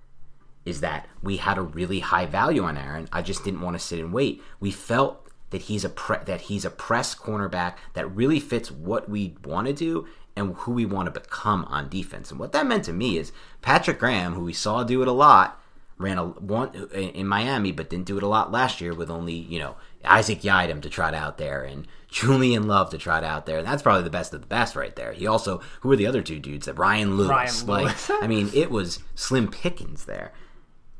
is that we had a really high value on Aaron. I just didn't want to sit and wait. We felt that he's a pre- that he's a press cornerback that really fits what we want to do and who we want to become on defense. And what that meant to me is Patrick Graham, who we saw do it a lot, ran a one in Miami, but didn't do it a lot last year with only you know Isaac Yiadom to trot out there and Julian Love to trot out there. And that's probably the best of the best right there. He also who were the other two dudes that Ryan Lewis. Ryan like Lewis. I mean, it was slim pickings there.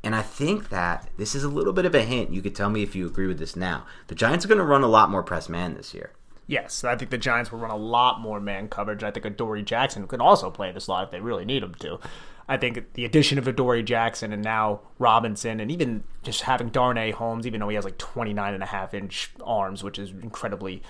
And I think that this is a little bit of a hint. You could tell me if you agree with this now. The Giants are going to run a lot more press man this year. Yes, I think the Giants will run a lot more man coverage. I think Adoree Jackson could also play the slot if they really need him to. I think the addition of Adoree Jackson and now Robinson and even just having Darnay Holmes, even though he has like 29 and a half inch arms, which is incredibly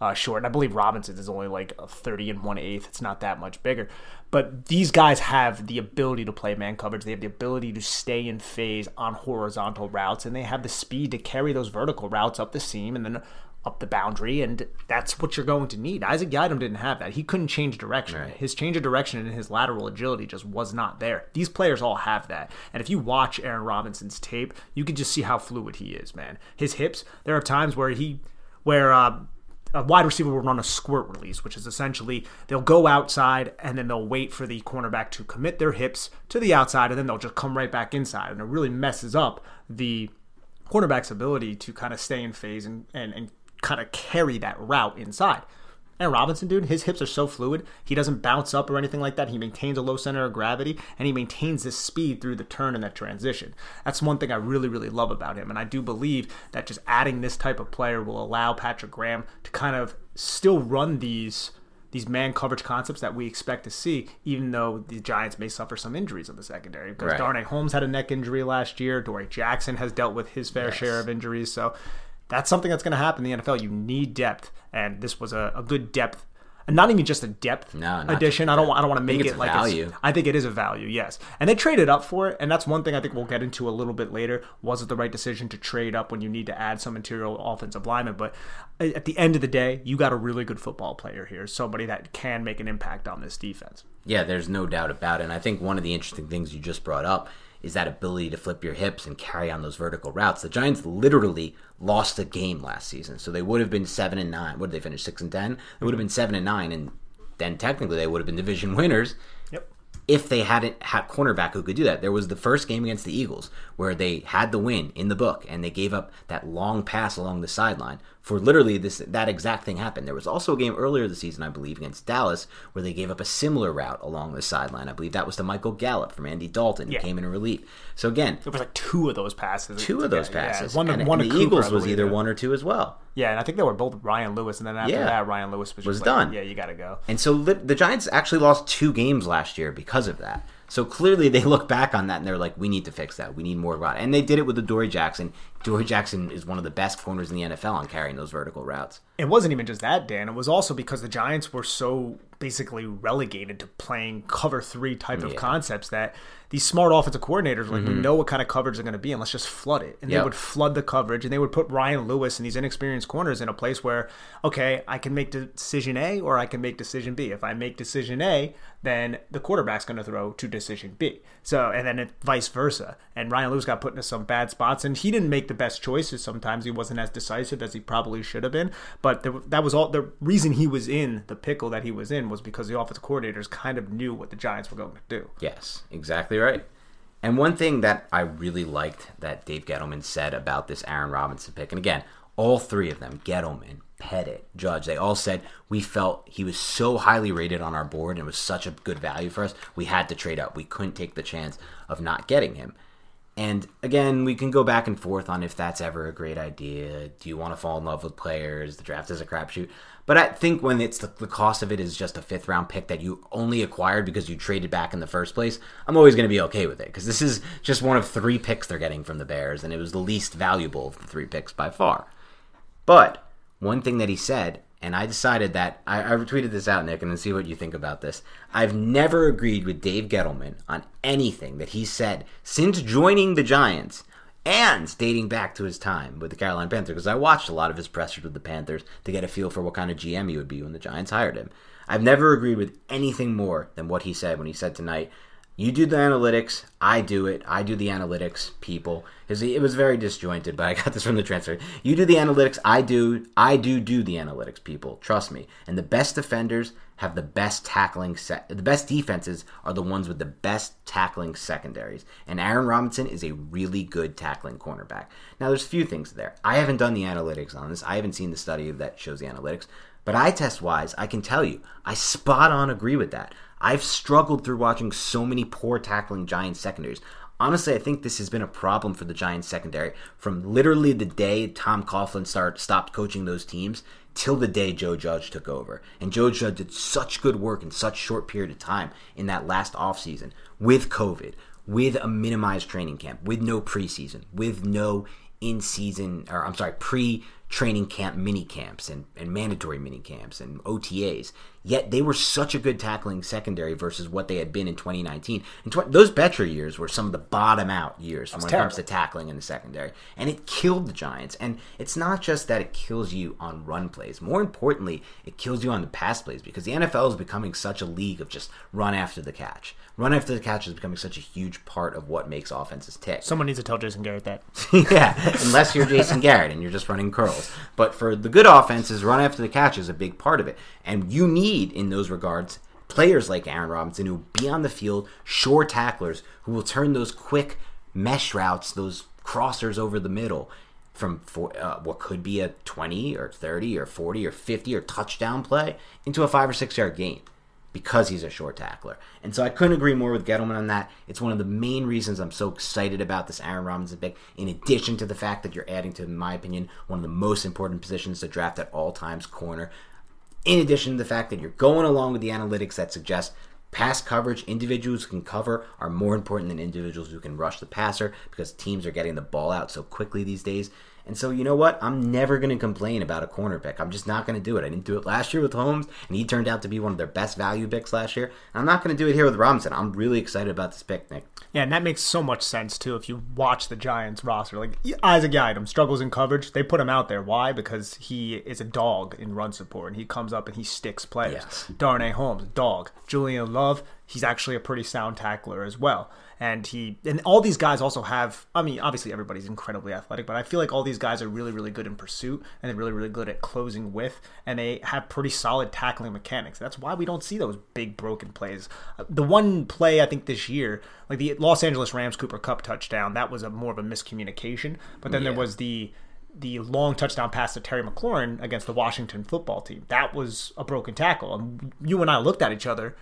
uh, short. And I believe Robinson is only like a 30 and 1 8th. It's not that much bigger. But these guys have the ability to play man coverage. They have the ability to stay in phase on horizontal routes, and they have the speed to carry those vertical routes up the seam and then up the boundary, and that's what you're going to need. Isaac Yiadom didn't have that. He couldn't change direction. Right. His change of direction and his lateral agility just was not there. These players all have that. And if you watch Aaron Robinson's tape, you can just see how fluid he is, man. His hips, there are times where he where uh a wide receiver will run a squirt release, which is essentially they'll go outside and then they'll wait for the cornerback to commit their hips to the outside and then they'll just come right back inside. And it really messes up the cornerback's ability to kind of stay in phase and, and, and kind of carry that route inside. And Robinson, dude, his hips are so fluid. He doesn't bounce up or anything like that. He maintains a low center of gravity and he maintains this speed through the turn and that transition. That's one thing I really, really love about him. And I do believe that just adding this type of player will allow Patrick Graham to kind of still run these these man coverage concepts that we expect to see, even though the Giants may suffer some injuries in the secondary. Because Right. Darnay Holmes had a neck injury last year. Dory Jackson has dealt with his fair Yes. share of injuries. So that's something that's going to happen in the NFL. You need depth, and this was a, a good depth. And not even just a depth No, addition. I don't. I don't want to make it like value. It's, I think it is a value. Yes, and they traded up for it, and that's one thing I think we'll get into a little bit later. Was it the right decision to trade up when you need to add some interior offensive lineman? But uh, at the end of the day, you got a really good football player here, somebody that can make an impact on this defense. Yeah, there's no doubt about it. And I think one of the interesting things you just brought up is that ability to flip your hips and carry on those vertical routes. The Giants literally lost a game last season, so they would have been seven and nine. What did they finish? Six and ten. They would have been seven and nine, and then technically they would have been division winners Yep. if they hadn't had cornerback who could do that. There was the first game against the Eagles where they had the win in the book and they gave up that long pass along the sideline for literally this that exact thing happened. There was also a game earlier this season, I believe, against Dallas where they gave up a similar route along the sideline. I believe that was to Michael Gallup from Andy Dalton who Yeah. came in a relief. So again, it was like two of those passes. two of those Yeah, yeah. passes. One, to- and, one and the Cooper, Eagles was either yeah. one or two as well. Yeah, and I think they were both Ryan Lewis, and then after Yeah. that, Ryan Lewis was, Was like, done. Yeah, you got to go. And so the Giants actually lost two games last year because of that. So clearly they look back on that and they're like, we need to fix that. We need more route. And they did it with the Dory Jackson. Dory Jackson is one of the best corners in the NFL on carrying those vertical routes. It wasn't even just that, Dan. It was also because the Giants were so basically relegated to playing cover three type of concepts that these smart offensive coordinators like, we know what kind of coverage they're going to be, and let's just flood it. And they would flood the coverage, and they would put Ryan Lewis and these inexperienced corners in a place where, okay, I can make decision A or I can make decision B. If I make decision A, then the quarterback's going to throw to decision B. So, and then it, vice versa. And Ryan Lewis got put into some bad spots, and he didn't make the best choices. Sometimes he wasn't as decisive as he probably should have been. But there, that was all the reason he was in the pickle that he was in was because the offensive coordinators kind of knew what the Giants were going to do. Yes, exactly right. And one thing that I really liked that Dave Gettleman said about this Aaron Robinson pick, and again, all three of them, Gettleman, Pettitt, Judge, they all said we felt he was so highly rated on our board and was such a good value for us, we had to trade up. We couldn't take the chance of not getting him. And again, we can go back and forth on if that's ever a great idea. Do you want to fall in love with players? The draft is a crapshoot. But I think when it's the, the cost of it is just a fifth round pick that you only acquired because you traded back in the first place, I'm always going to be okay with it because this is just one of three picks they're getting from the Bears, and it was the least valuable of the three picks by far. But one thing that he said, and I decided that I, I retweeted this out, Nick, and then see what you think about this. I've never agreed with Dave Gettleman on anything that he said since joining the Giants and dating back to his time with the Carolina Panthers because I watched a lot of his pressers with the Panthers to get a feel for what kind of GM he would be when the Giants hired him. I've never agreed with anything more than what he said when he said tonight, you do the analytics, I do it. I do the analytics, people. It was very disjointed, but I got this from the transfer. You do the analytics, I do. I do do the analytics, people. Trust me. And the best defenders have the best tackling set. The best defenses are the ones with the best tackling secondaries. And Aaron Robinson is a really good tackling cornerback. Now, there's a few things there. I haven't done the analytics on this. I haven't seen the study that shows the analytics. But eye test wise, I can tell you, I spot on agree with that. I've struggled through watching so many poor tackling Giants secondaries. Honestly, I think this has been a problem for the Giants secondary from literally the day Tom Coughlin start, stopped coaching those teams till the day Joe Judge took over. And Joe Judge did such good work in such short period of time in that last offseason with COVID, with a minimized training camp, with no preseason, with no in season, or I'm sorry, pre training camp mini camps and, and mandatory mini camps and OTAs. Yet they were such a good tackling secondary versus what they had been in 2019. And tw- those Bettcher years were some of the bottom out years when terrible. it comes to tackling in the secondary. And it killed the Giants. And it's not just that it kills you on run plays. More importantly, it kills you on the pass plays because the NFL is becoming such a league of just run after the catch. Run after the catch is becoming such a huge part of what makes offenses tick. Someone needs to tell Jason Garrett that. yeah, unless you're Jason Garrett and you're just running curls. But for the good offenses, run after the catch is a big part of it. And you need in those regards players like Aaron Robinson who be on the field, sure tacklers who will turn those quick mesh routes, those crossers over the middle from for, uh, what could be a 20 or 30 or 40 or 50 or touchdown play into a 5 or 6 yard gain because he's a short tackler. And so I couldn't agree more with Gettleman on that. It's one of the main reasons I'm so excited about this Aaron Robinson pick, in addition to the fact that you're adding to, in my opinion, one of the most important positions to draft at all times corner in addition to the fact that you're going along with the analytics that suggest pass coverage, individuals who can cover are more important than individuals who can rush the passer because teams are getting the ball out so quickly these days. And so, you know what? I'm never going to complain about a corner pick. I'm just not going to do it. I didn't do it last year with Holmes, and he turned out to be one of their best value picks last year. I'm not going to do it here with Robinson. I'm really excited about this pick, Nick. Yeah, and that makes so much sense, too, if you watch the Giants roster. Like, Isaac Yiadom struggles in coverage. They put him out there. Why? Because he is a dog in run support, and he comes up and he sticks players. Yes. Darnay Holmes, dog. Julian Love, he's actually a pretty sound tackler as well and he and all these guys also have i mean obviously everybody's incredibly athletic but i feel like all these guys are really really good in pursuit and they're really really good at closing with and they have pretty solid tackling mechanics that's why we don't see those big broken plays the one play i think this year like the los angeles rams Cooper Kupp touchdown that was a more of a miscommunication but then yeah. there was the the long touchdown pass to Terry McLaurin against the Washington football team. That was a broken tackle. And you and I looked at each other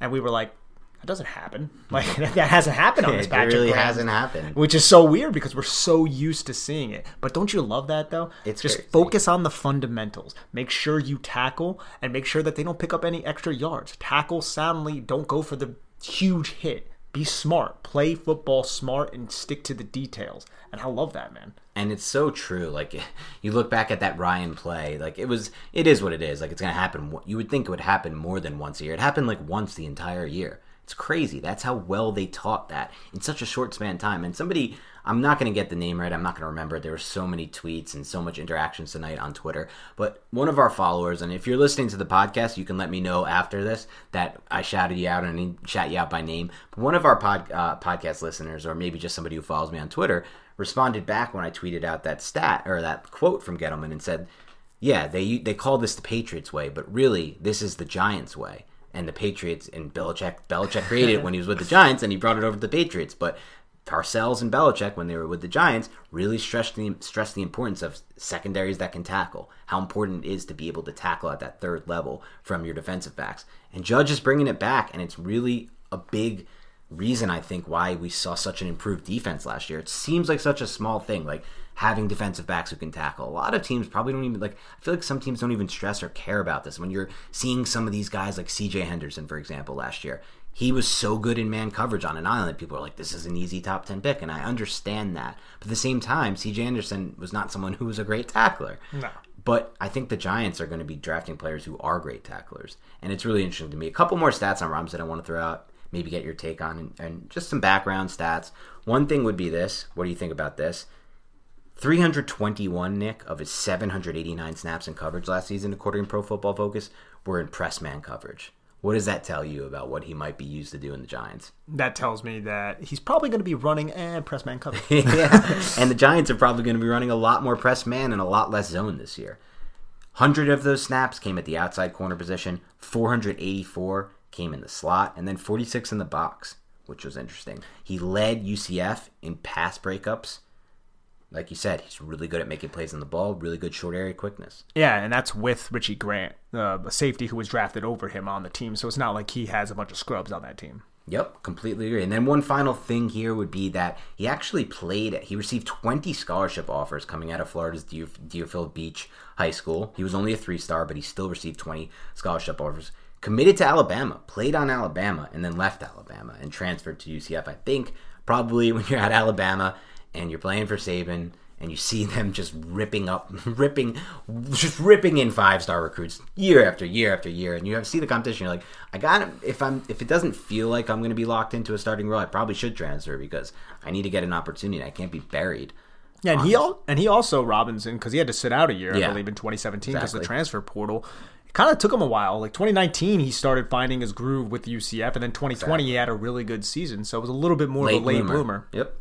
and we were like, that doesn't happen. Like that hasn't happened on this it Patrick. It really hasn't happened. Which is so weird because we're so used to seeing it. But don't you love that though? It's just crazy. focus on the fundamentals. Make sure you tackle and make sure that they don't pick up any extra yards. Tackle soundly. Don't go for the huge hit. Be smart. Play football smart and stick to the details. And I love that, man. And it's so true. Like you look back at that Ryan play, like it was it is what it is. Like it's to happen. You would think it would happen more than once a year. It happened like once the entire year. It's crazy. That's how well they taught that in such a short span of time. And somebody, I'm not going to get the name right. I'm not going to remember. There were so many tweets and so much interactions tonight on Twitter. But one of our followers, and if you're listening to the podcast, you can let me know after this that I shouted you out and shout you out by name. But one of our pod, uh, podcast listeners, or maybe just somebody who follows me on Twitter, responded back when I tweeted out that stat or that quote from Gettleman and said, "Yeah, they they call this the Patriots way, but really this is the Giants way." and the Patriots and Belichick. Belichick created it when he was with the Giants, and he brought it over to the Patriots. But Parcells and Belichick, when they were with the Giants, really stressed the stressed the importance of secondaries that can tackle. How important it is to be able to tackle at that third level from your defensive backs. And Judge is bringing it back, and it's really a big reason I think why we saw such an improved defense last year. It seems like such a small thing, like having defensive backs who can tackle. A lot of teams probably don't even like I feel like some teams don't even stress or care about this. When you're seeing some of these guys like CJ Henderson for example last year, he was so good in man coverage on an island people are like this is an easy top 10 pick and I understand that. But at the same time, CJ Anderson was not someone who was a great tackler. No But I think the Giants are going to be drafting players who are great tacklers, and it's really interesting to me. A couple more stats on Robinson I want to throw out, maybe get your take on, and, and just some background stats. One thing would be this. What do you think about this? 321, Nick, of his 789 snaps in coverage last season, according to Pro Football Focus, were in press man coverage. What does that tell you about what he might be used to do in the Giants? That tells me that he's probably going to be running and press man coverage. yeah, and the Giants are probably going to be running a lot more press man and a lot less zone this year. 100 of those snaps came at the outside corner position, 484 came in the slot, and then 46 in the box, which was interesting. He led UCF in pass breakups like you said, he's really good at making plays on the ball, really good short area quickness. Yeah, and that's with Richie Grant, uh, a safety who was drafted over him on the team. So it's not like he has a bunch of scrubs on that team. Yep, completely agree. And then one final thing here would be that he actually played, he received 20 scholarship offers coming out of Florida's Deerfield Beach High School. He was only a three star, but he still received 20 scholarship offers. Committed to Alabama, played on Alabama, and then left Alabama and transferred to UCF. I think probably when you're at Alabama, and you're playing for Saban and you see them just ripping up, ripping, just ripping in five star recruits year after year after year, and you see the competition. You're like, I got it. If I'm, if it doesn't feel like I'm going to be locked into a starting role, I probably should transfer because I need to get an opportunity. I can't be buried. Yeah, and he al- and he also Robinson because he had to sit out a year, I believe, in 2017 because exactly. the transfer portal. It kind of took him a while. Like 2019, he started finding his groove with UCF, and then 2020 exactly. he had a really good season. So it was a little bit more late of a late bloomer. bloomer. Yep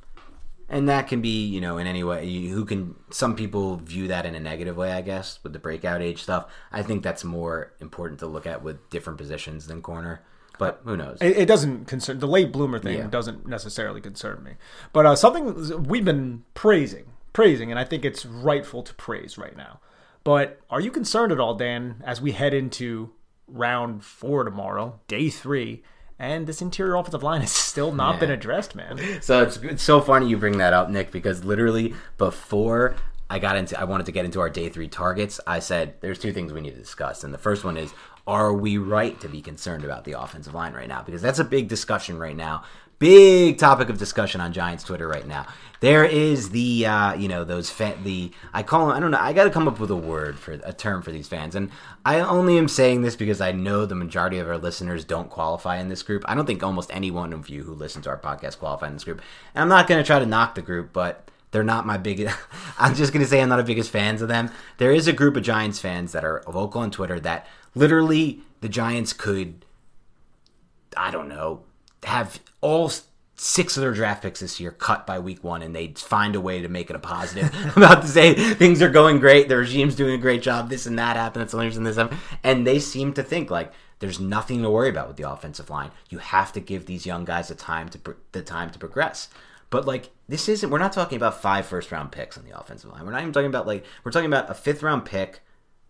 and that can be you know in any way who can some people view that in a negative way i guess with the breakout age stuff. I think that's more important to look at with different positions than corner but who knows? It, it doesn't concern the late bloomer thing yeah. doesn't necessarily concern me. But uh, something we've been praising praising and i think it's rightful to praise right now. But are you concerned at all dan as we head into round four tomorrow day three and this interior offensive line has still not been addressed, man. So it's, it's so funny you bring that up, Nick, because literally before I got into, I wanted to get into our day three targets. I said there's two things we need to discuss, and the first one is, are we right to be concerned about the offensive line right now? Because that's a big discussion right now big topic of discussion on Giants Twitter right now. There is the uh, you know those fa- the I call them I don't know I got to come up with a word for a term for these fans, and I only am saying this because I know the majority of our listeners don't qualify in this group. I don't think almost any one of you who listen to our podcast qualify in this group. And I'm not going to try to knock the group, but they're not my biggest. I'm just going to say I'm not the biggest fans of them. There is a group of Giants fans that are vocal on Twitter that literally the Giants could, I don't know, have all six of their draft picks this year cut by week one, and they find a way to make it a positive. about to say things are going great, the regime's doing a great job, this and that happened, that's and this happened. And they seem to think like there's nothing to worry about with the offensive line. You have to give these young guys the time to the time to progress. But like this isn't we're not talking about five first round picks on the offensive line. We're not even talking about like we're talking about a fifth round pick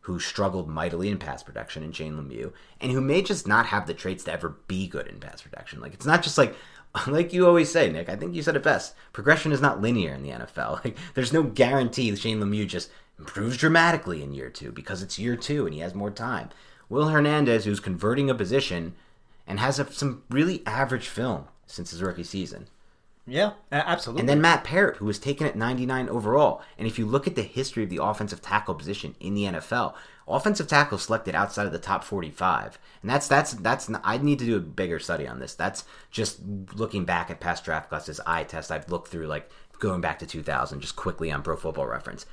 who struggled mightily in pass protection in Shane Lemieux, and who may just not have the traits to ever be good in pass protection. Like it's not just like like you always say, Nick. I think you said it best. Progression is not linear in the NFL. Like there's no guarantee that Shane Lemieux just improves dramatically in year two because it's year two and he has more time. Will Hernandez, who's converting a position and has a, some really average film since his rookie season. Yeah, absolutely. And then Matt Peart, who was taken at 99 overall. And if you look at the history of the offensive tackle position in the NFL, offensive tackle selected outside of the top 45. And that's that's that's I need to do a bigger study on this. That's just looking back at past draft classes, eye test I've looked through like going back to 2000 just quickly on Pro Football Reference.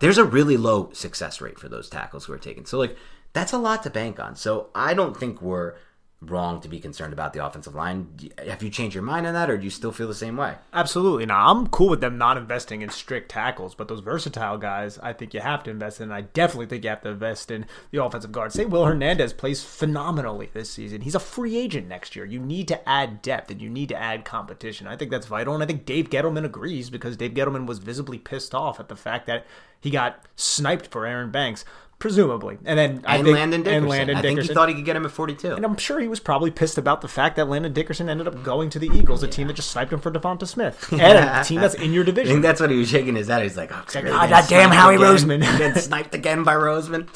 There's a really low success rate for those tackles who are taken. So like that's a lot to bank on. So I don't think we're wrong to be concerned about the offensive line. Have you changed your mind on that, or do you still feel the same way? Absolutely. Now, I'm cool with them not investing in strict tackles, but those versatile guys, I think you have to invest in. I definitely think you have to invest in the offensive guard. Say Will Hernandez plays phenomenally this season. He's a free agent next year. You need to add depth and you need to add competition. I think that's vital, and I think Dave Gettleman agrees because Dave Gettleman was visibly pissed off at the fact that he got sniped for Aaron Banks presumably. And then I and think, Landon Dickerson. And Landon I Dickerson. think he thought he could get him at 42. And I'm sure he was probably pissed about the fact that Landon Dickerson ended up going to the Eagles, a yeah. team that just sniped him for Devonta Smith, and a team that's in your division. I think that's what he was shaking his head. He's like, "Oh, like, oh that damn Howie again. Roseman, sniped again by Roseman."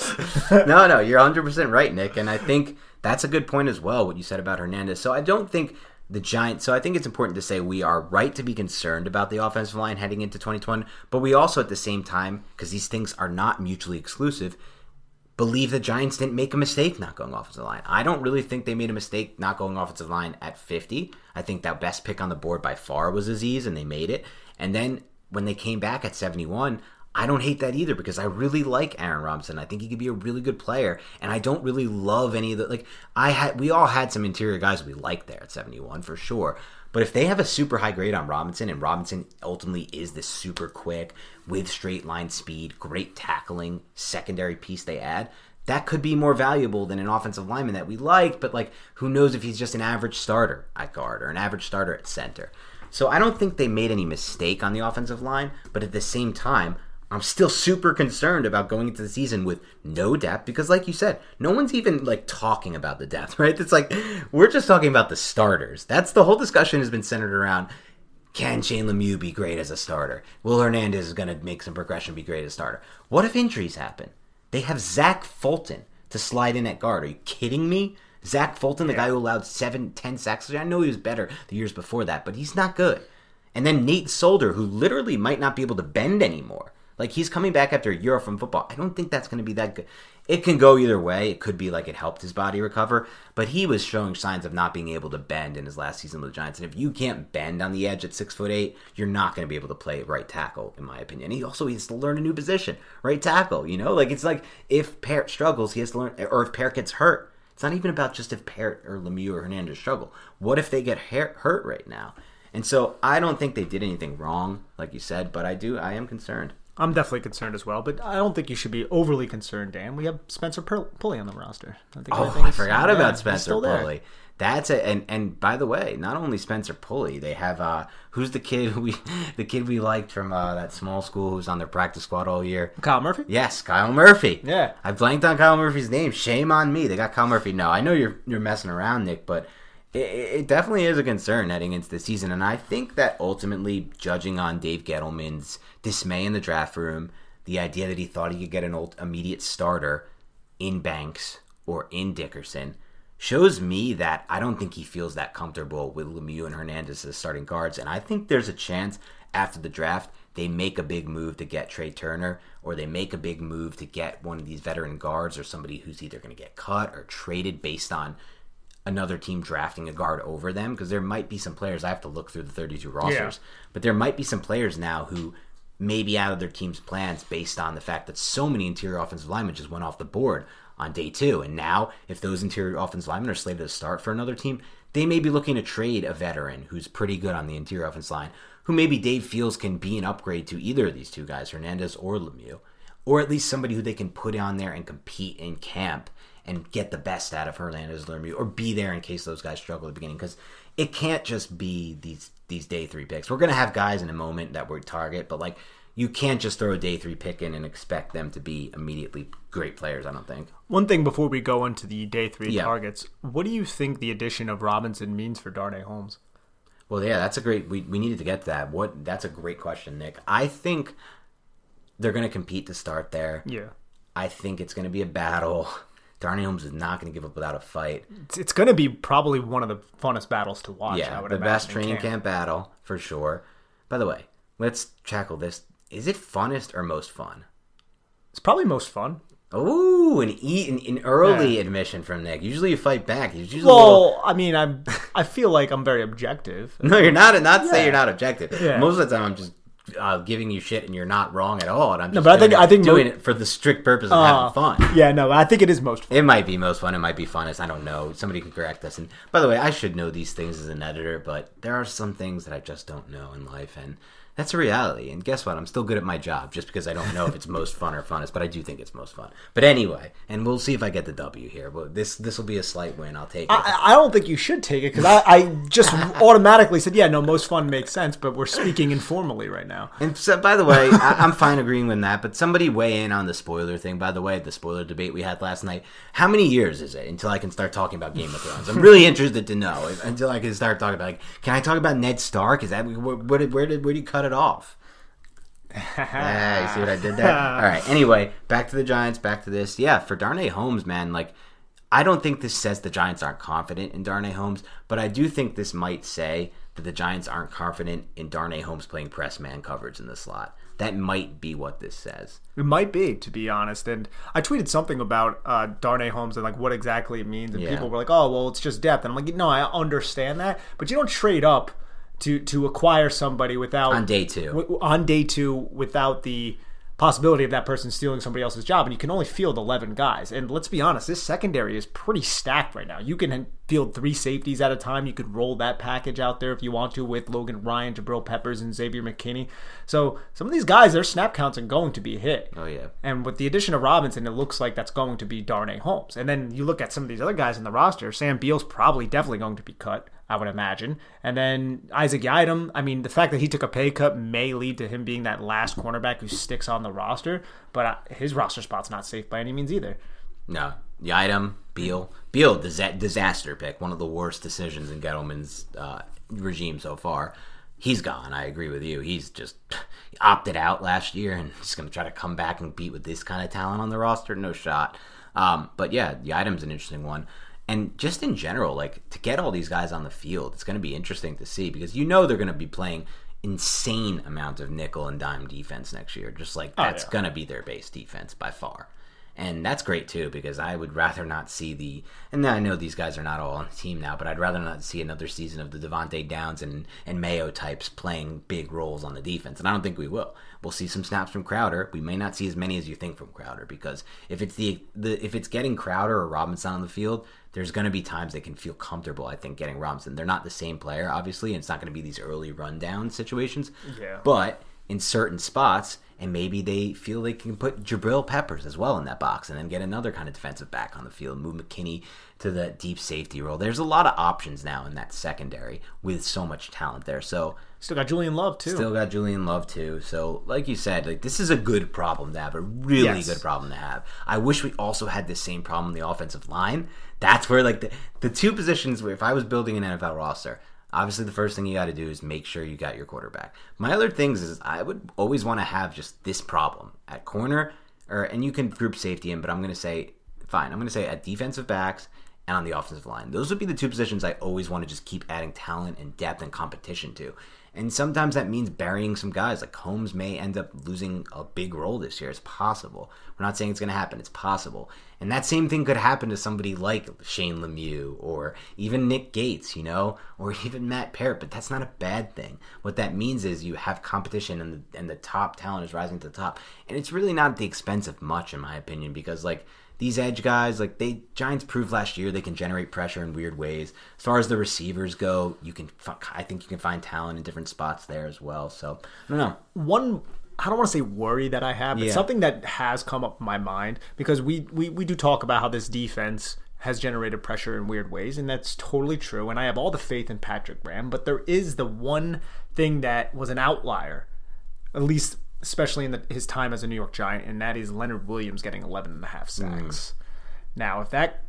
no, no, you're 100 percent right, Nick, and I think that's a good point as well. What you said about Hernandez. So I don't think the Giants. So I think it's important to say we are right to be concerned about the offensive line heading into 2021, but we also at the same time, because these things are not mutually exclusive, believe the Giants didn't make a mistake not going offensive line. I don't really think they made a mistake not going offensive line at 50. I think that best pick on the board by far was Azeez, and they made it. And then when they came back at 71, I don't hate that either because I really like Aaron Robinson. I think he could be a really good player, and I don't really love any of the like. I had we all had some interior guys we liked there at seventy one for sure. But if they have a super high grade on Robinson, and Robinson ultimately is this super quick with straight line speed, great tackling, secondary piece they add, that could be more valuable than an offensive lineman that we like. But like, who knows if he's just an average starter at guard or an average starter at center? So I don't think they made any mistake on the offensive line. But at the same time, I'm still super concerned about going into the season with no depth because, like you said, no one's even like talking about the depth, right? It's like we're just talking about the starters. That's the whole discussion has been centered around can Shane Lemieux be great as a starter? Will Hernandez is going to make some progression be great as a starter? What if injuries happen? They have Zach Fulton to slide in at guard. Are you kidding me? Zach Fulton, the yeah. guy who allowed seven, ten sacks. I know he was better the years before that, but he's not good. And then Nate Solder, who literally might not be able to bend anymore. Like he's coming back after a year from football. I don't think that's going to be that good. It can go either way. It could be like it helped his body recover, but he was showing signs of not being able to bend in his last season with the Giants. And if you can't bend on the edge at six foot eight, you're not going to be able to play right tackle, in my opinion. He also has to learn a new position, right tackle. You know, like it's like if Parrott struggles, he has to learn, or if Parrott gets hurt. It's not even about just if Parrott or Lemieux or Hernandez struggle. What if they get hurt right now? And so I don't think they did anything wrong, like you said, but I do. I am concerned. I'm definitely concerned as well, but I don't think you should be overly concerned, Dan. We have Spencer Pulley on the roster. I oh, I forgot about Spencer Pulley. That's a and and by the way, not only Spencer Pulley, they have uh who's the kid who we the kid we liked from uh, that small school who's on their practice squad all year. Kyle Murphy. Yes, Kyle Murphy. Yeah, I blanked on Kyle Murphy's name. Shame on me. They got Kyle Murphy. No, I know you're you're messing around, Nick, but it, it definitely is a concern heading into the season, and I think that ultimately, judging on Dave Gettleman's dismay in the draft room, the idea that he thought he could get an old immediate starter in Banks or in Dickerson shows me that I don't think he feels that comfortable with Lemieux and Hernandez as starting guards. And I think there's a chance after the draft they make a big move to get Trai Turner or they make a big move to get one of these veteran guards or somebody who's either going to get cut or traded based on another team drafting a guard over them because there might be some players I have to look through the 32 rosters, yeah. but there might be some players now who may be out of their team's plans based on the fact that so many interior offensive linemen just went off the board on day two. And now, if those interior offensive linemen are slated to start for another team, they may be looking to trade a veteran who's pretty good on the interior offense line, who maybe Dave feels can be an upgrade to either of these two guys, Hernandez or Lemieux, or at least somebody who they can put on there and compete in camp and get the best out of Hernandez Lemieux or be there in case those guys struggle at the beginning because it can't just be these these day three picks. We're gonna have guys in a moment that we target, but like you can't just throw a day three pick in and expect them to be immediately great players. I don't think. One thing before we go into the day three yeah. targets, what do you think the addition of Robinson means for Darnay Holmes? Well, yeah, that's a great. We, we needed to get to that. What? That's a great question, Nick. I think they're going to compete to start there. Yeah. I think it's going to be a battle. Darnay Holmes is not going to give up without a fight. It's, it's going to be probably one of the funnest battles to watch. Yeah, the best training camp. camp battle for sure. By the way, let's tackle this. Is it funnest or most fun? It's probably most fun. Oh, an, e- an, an early yeah. admission from Nick. Usually you fight back. Usually well, little... I mean, I'm. I feel like I'm very objective. no, you're not. Not yeah. say you're not objective. Yeah. Most of the time, I'm just uh, giving you shit and you're not wrong at all. And I'm no, but I think I think doing mo- it for the strict purpose of uh, having fun. Yeah, no, I think it is most. fun. It might be most fun. It might be funnest. I don't know. Somebody can correct us. And by the way, I should know these things as an editor, but there are some things that I just don't know in life, and that's a reality. And guess what? I'm still good at my job just because I don't know if it's most fun or funnest, but I do think it's most fun. But anyway, and we'll see if I get the W here. But this this will be a slight win. I'll take it. I, I don't think you should take it because I, I just automatically said, yeah, no, most fun makes sense. But we're speaking informally right now. And so, by the way, I, I'm fine agreeing with that. But somebody weigh in on the spoiler thing. By the way, the spoiler debate we had last night. How many years is it until I can start talking about Game of Thrones? I'm really interested to know until I can start talking about. Like, can I talk about Ned Stark? Is that where, where did where did you cut it off? yeah, you see what I did there? All right. Anyway, back to the Giants. Back to this. Yeah, for Darnay Holmes, man, like I don't think this says the Giants aren't confident in Darnay Holmes, but I do think this might say that the Giants aren't confident in Darnay Holmes playing press man coverage in the slot. That might be what this says. It might be, to be honest. And I tweeted something about uh, Darnay Holmes and like what exactly it means, and Yeah. people were like, "Oh, well, it's just depth." And I'm like, "No, I understand that, but you don't trade up to to acquire somebody without On day two. w- on day two without the possibility of that person stealing somebody else's job and you can only field 11 guys and let's be honest this secondary is pretty stacked right now you can field three safeties at a time you could roll that package out there if you want to with logan ryan jabril peppers and xavier mckinney so some of these guys their snap counts are going to be hit Oh, yeah. and with the addition of Robinson, it looks like that's going to be Darnay Holmes. And then you look at some of these other guys in the roster. Sam Beal's probably definitely going to be cut, I would imagine. And then Isaac Yiadom, I mean, the fact that he took a pay cut may lead to him being that last cornerback who sticks on the roster, but uh, his roster spot's not safe by any means either. No, the Beal, Beal, disa- disaster pick, one of the worst decisions in Gettleman's uh, regime so far. He's gone. I agree with you. He's just opted out last year and just going to try to come back and beat with this kind of talent on the roster. No shot. Um, but yeah, item's an interesting one. And just in general, like to get all these guys on the field, it's going to be interesting to see because you know they're going to be playing insane amount of nickel and dime defense next year. Just like oh, that's yeah. going to be their base defense by far. And that's great too because I would rather not see the. And I know these guys are not all on the team now, but I'd rather not see another season of the Devonte Downs and and Mayo types playing big roles on the defense. And I don't think we will. We'll see some snaps from Crowder. We may not see as many as you think from Crowder because if it's the, the if it's getting Crowder or Robinson on the field, there's going to be times they can feel comfortable. I think getting Robinson. They're not the same player, obviously, and it's not going to be these early rundown situations. Yeah. But in certain spots, and maybe they feel they can put Jabril Peppers as well in that box, and then get another kind of defensive back on the field, move McKinney to the deep safety role. There's a lot of options now in that secondary with so much talent there. So Still got Julian Love, too. still got Julian Love too. So like you said, like this is a good problem to have, a really Yes. good problem to have. I wish we also had the same problem in the offensive line. That's where like the, the two positions where if I was building an NFL roster, obviously the first thing you got to do is make sure you got your quarterback. My other things is I would always want to have just this problem at corner or and you can group safety in, but I'm going to say fine. I'm going to say at defensive backs and on the offensive line. Those would be the two positions I always want to just keep adding talent and depth and competition to. And sometimes that means burying some guys. Like Holmes may end up losing a big role this year. It's possible. We're not saying it's going to happen. It's possible. And that same thing could happen to somebody like Shane Lemieux or even Nick Gates, you know, or even Matt Parrott. But that's not a bad thing. What that means is you have competition and the, and the top talent is rising to the top. And it's really not at the expense of much, in my opinion, because like these edge guys, like they Giants proved last year, they can generate pressure in weird ways. As far as the receivers go, you can I think you can find talent in different spots there as well. So I don't know. one I don't want to say worry that I have, but Yeah. something that has come up in my mind because we, we we do talk about how this defense has generated pressure in weird ways, and that's totally true. And I have all the faith in Patrick Graham, but there is the one thing that was an outlier, at least especially in the, his time as a New York Giant, and that is Leonard Williams getting 11 and a half sacks. Mm. Now, if that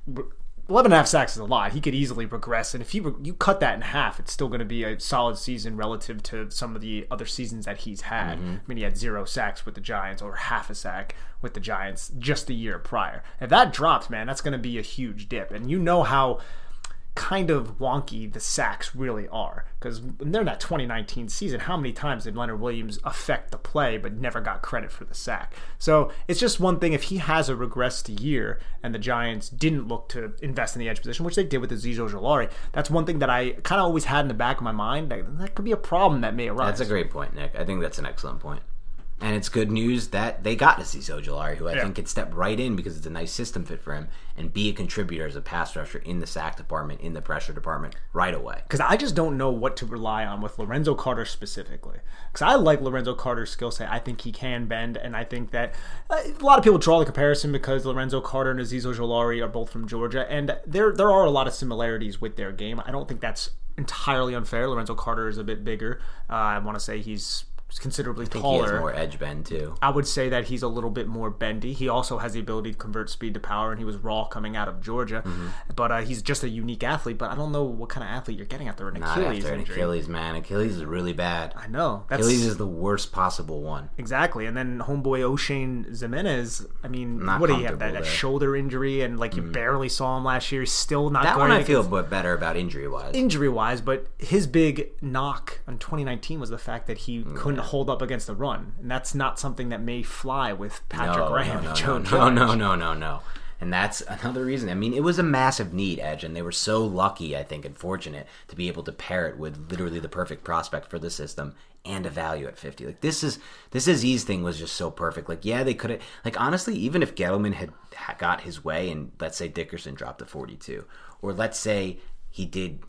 11 and a half sacks is a lot, he could easily regress. And if you you cut that in half, it's still going to be a solid season relative to some of the other seasons that he's had. Mm-hmm. I mean, he had zero sacks with the Giants or half a sack with the Giants just the year prior. If that drops, man, that's going to be a huge dip. And you know how kind of wonky the sacks really are. Because they're in that 2019 season, how many times did Leonard Williams affect the play but never got credit for the sack? So it's just one thing if he has a regressed year and the Giants didn't look to invest in the edge position, which they did with Azeez Ojulari, that's one thing that I kind of always had in the back of my mind. That, that could be a problem that may arise. That's a great point, Nick. I think that's an excellent point. And it's good news that they got Azeez Ojulari, who I Yeah. think could step right in because it's a nice system fit for him and be a contributor as a pass rusher in the sack department, in the pressure department right away. because I just don't know what to rely on with Lorenzo Carter specifically. Because I like Lorenzo Carter's skill set. I think he can bend, and I think that uh, a lot of people draw the comparison because Lorenzo Carter and Azeez Ojulari are both from Georgia, and there there are a lot of similarities with their game. I don't think that's entirely unfair. Lorenzo Carter is a bit bigger. Uh, I want to say he's considerably taller. he has more edge bend too. I would say that he's a little bit more bendy. He also has the ability to convert speed to power, and he was raw coming out of Georgia. Mm-hmm. But uh, he's just a unique athlete. But I don't know what kind of athlete you're getting after an Not Achilles after an injury. Achilles, man. Achilles is really bad. I know that's Achilles is the worst possible one. exactly. And then homeboy O'Shane Ximines. I mean, Not what do you have? That, that. Mm. shoulder injury, and like you barely saw him last year. He's still not That one guarding I feel against- but better about injury wise. injury wise, but his big knock on 2019 was the fact that he couldn't hold up against the run, and that's not something that may fly with Patrick Graham no, and Joe no, Judge. no, no, no, no, no. And that's another reason. I mean, it was a massive need, Edge, and they were so lucky, I think, and fortunate to be able to pair it with literally the perfect prospect for the system and a value at 50. Like this is this Azeez thing was just so perfect. Like yeah, they could have like honestly, even if Gettleman had got his way and let's say Dickerson dropped to 42 or let's say he did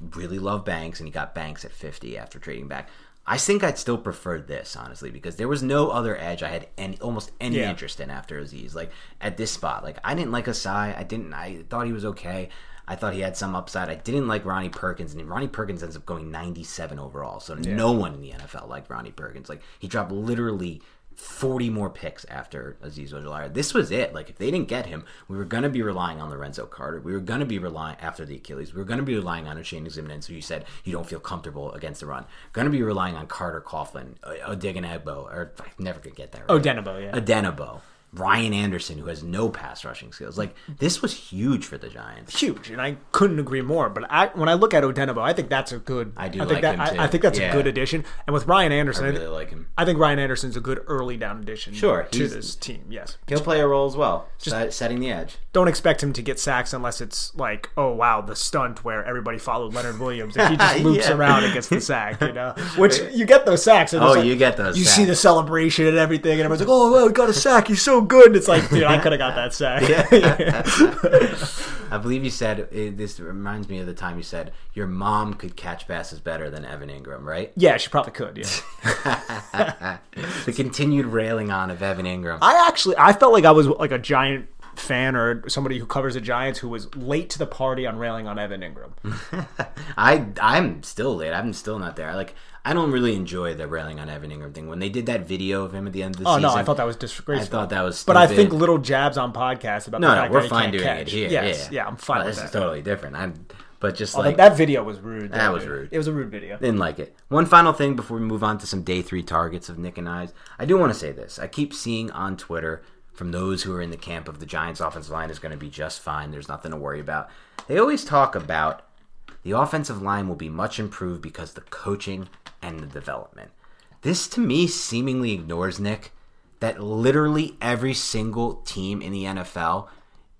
really love Banks and he got Banks at 50 after trading back. I think I'd still prefer this honestly because there was no other edge I had any almost any Yeah. interest in after Azeez. Like at this spot, like I didn't like Ossai. I didn't. I thought he was okay. I thought he had some upside. I didn't like Ronnie Perkins, and Ronnie Perkins ends up going 97 overall. So no one in the NFL liked Ronnie Perkins. Like he dropped literally 40 more picks after Azeez Ojulari. This was it. Like if they didn't get him, we were going to be relying on Lorenzo Carter. We were going to be relying after the Achilles. We were going to be relying on Shane Ximines, who you said you don't feel comfortable against the run. Going to be relying on Carter Coughlin, Odiganebo, or I never could get that right. Odenabo, yeah. Adenabo, Ryan Anderson, who has no pass rushing skills. Like mm-hmm. this was huge for the Giants. huge, and I couldn't agree more. But I, when I look at Odenabo, I think that's a good. I do think like that, him, I. I think that's Yeah. a good addition. And with Ryan Anderson, I I, really like him. I think Ryan Anderson's a good early down addition. Sure, to this team. Yes, He'll play a role as well, Just setting the edge. don't expect him to get sacks unless it's like, oh wow, the stunt where everybody followed Leonard Williams and he just loops Yeah. around and gets the sack. You know, which you get those sacks. Oh, like- you get those You sacks. see the celebration and everything, and everyone's like, oh, well, he got a sack. He's so good. It's like, dude, I could have got that sack. I believe you said this reminds me of the time you said your mom could catch passes better than Evan Engram, right? yeah, she probably could. Yeah. the continued railing on of Evan Engram. I actually I felt like I was like a giant fan or somebody who covers the Giants who was late to the party on railing on Evan Engram. I I'm still late. I'm still not there. Like I don't really enjoy the railing on Evan Engram thing. When they did that video of him at the end of the Oh season, no, I thought that was disgraceful. I thought that was. but I think little jabs on podcasts about no, no, we're that fine doing catch. it here. Yes, yeah, I'm fine with this that. is totally different. I'm, but just Although like that video was rude. That though, was rude. It was a rude video. Didn't like it. One final thing before we move on to some day three targets of Nick and I's. I do want to say this. I keep seeing on Twitter from those who are in the camp of the Giants' offensive line is going to be just fine. There's nothing to worry about. They always talk about the offensive line will be much improved because the coaching and the development. This to me seemingly ignores Nick that literally every single team in the NFL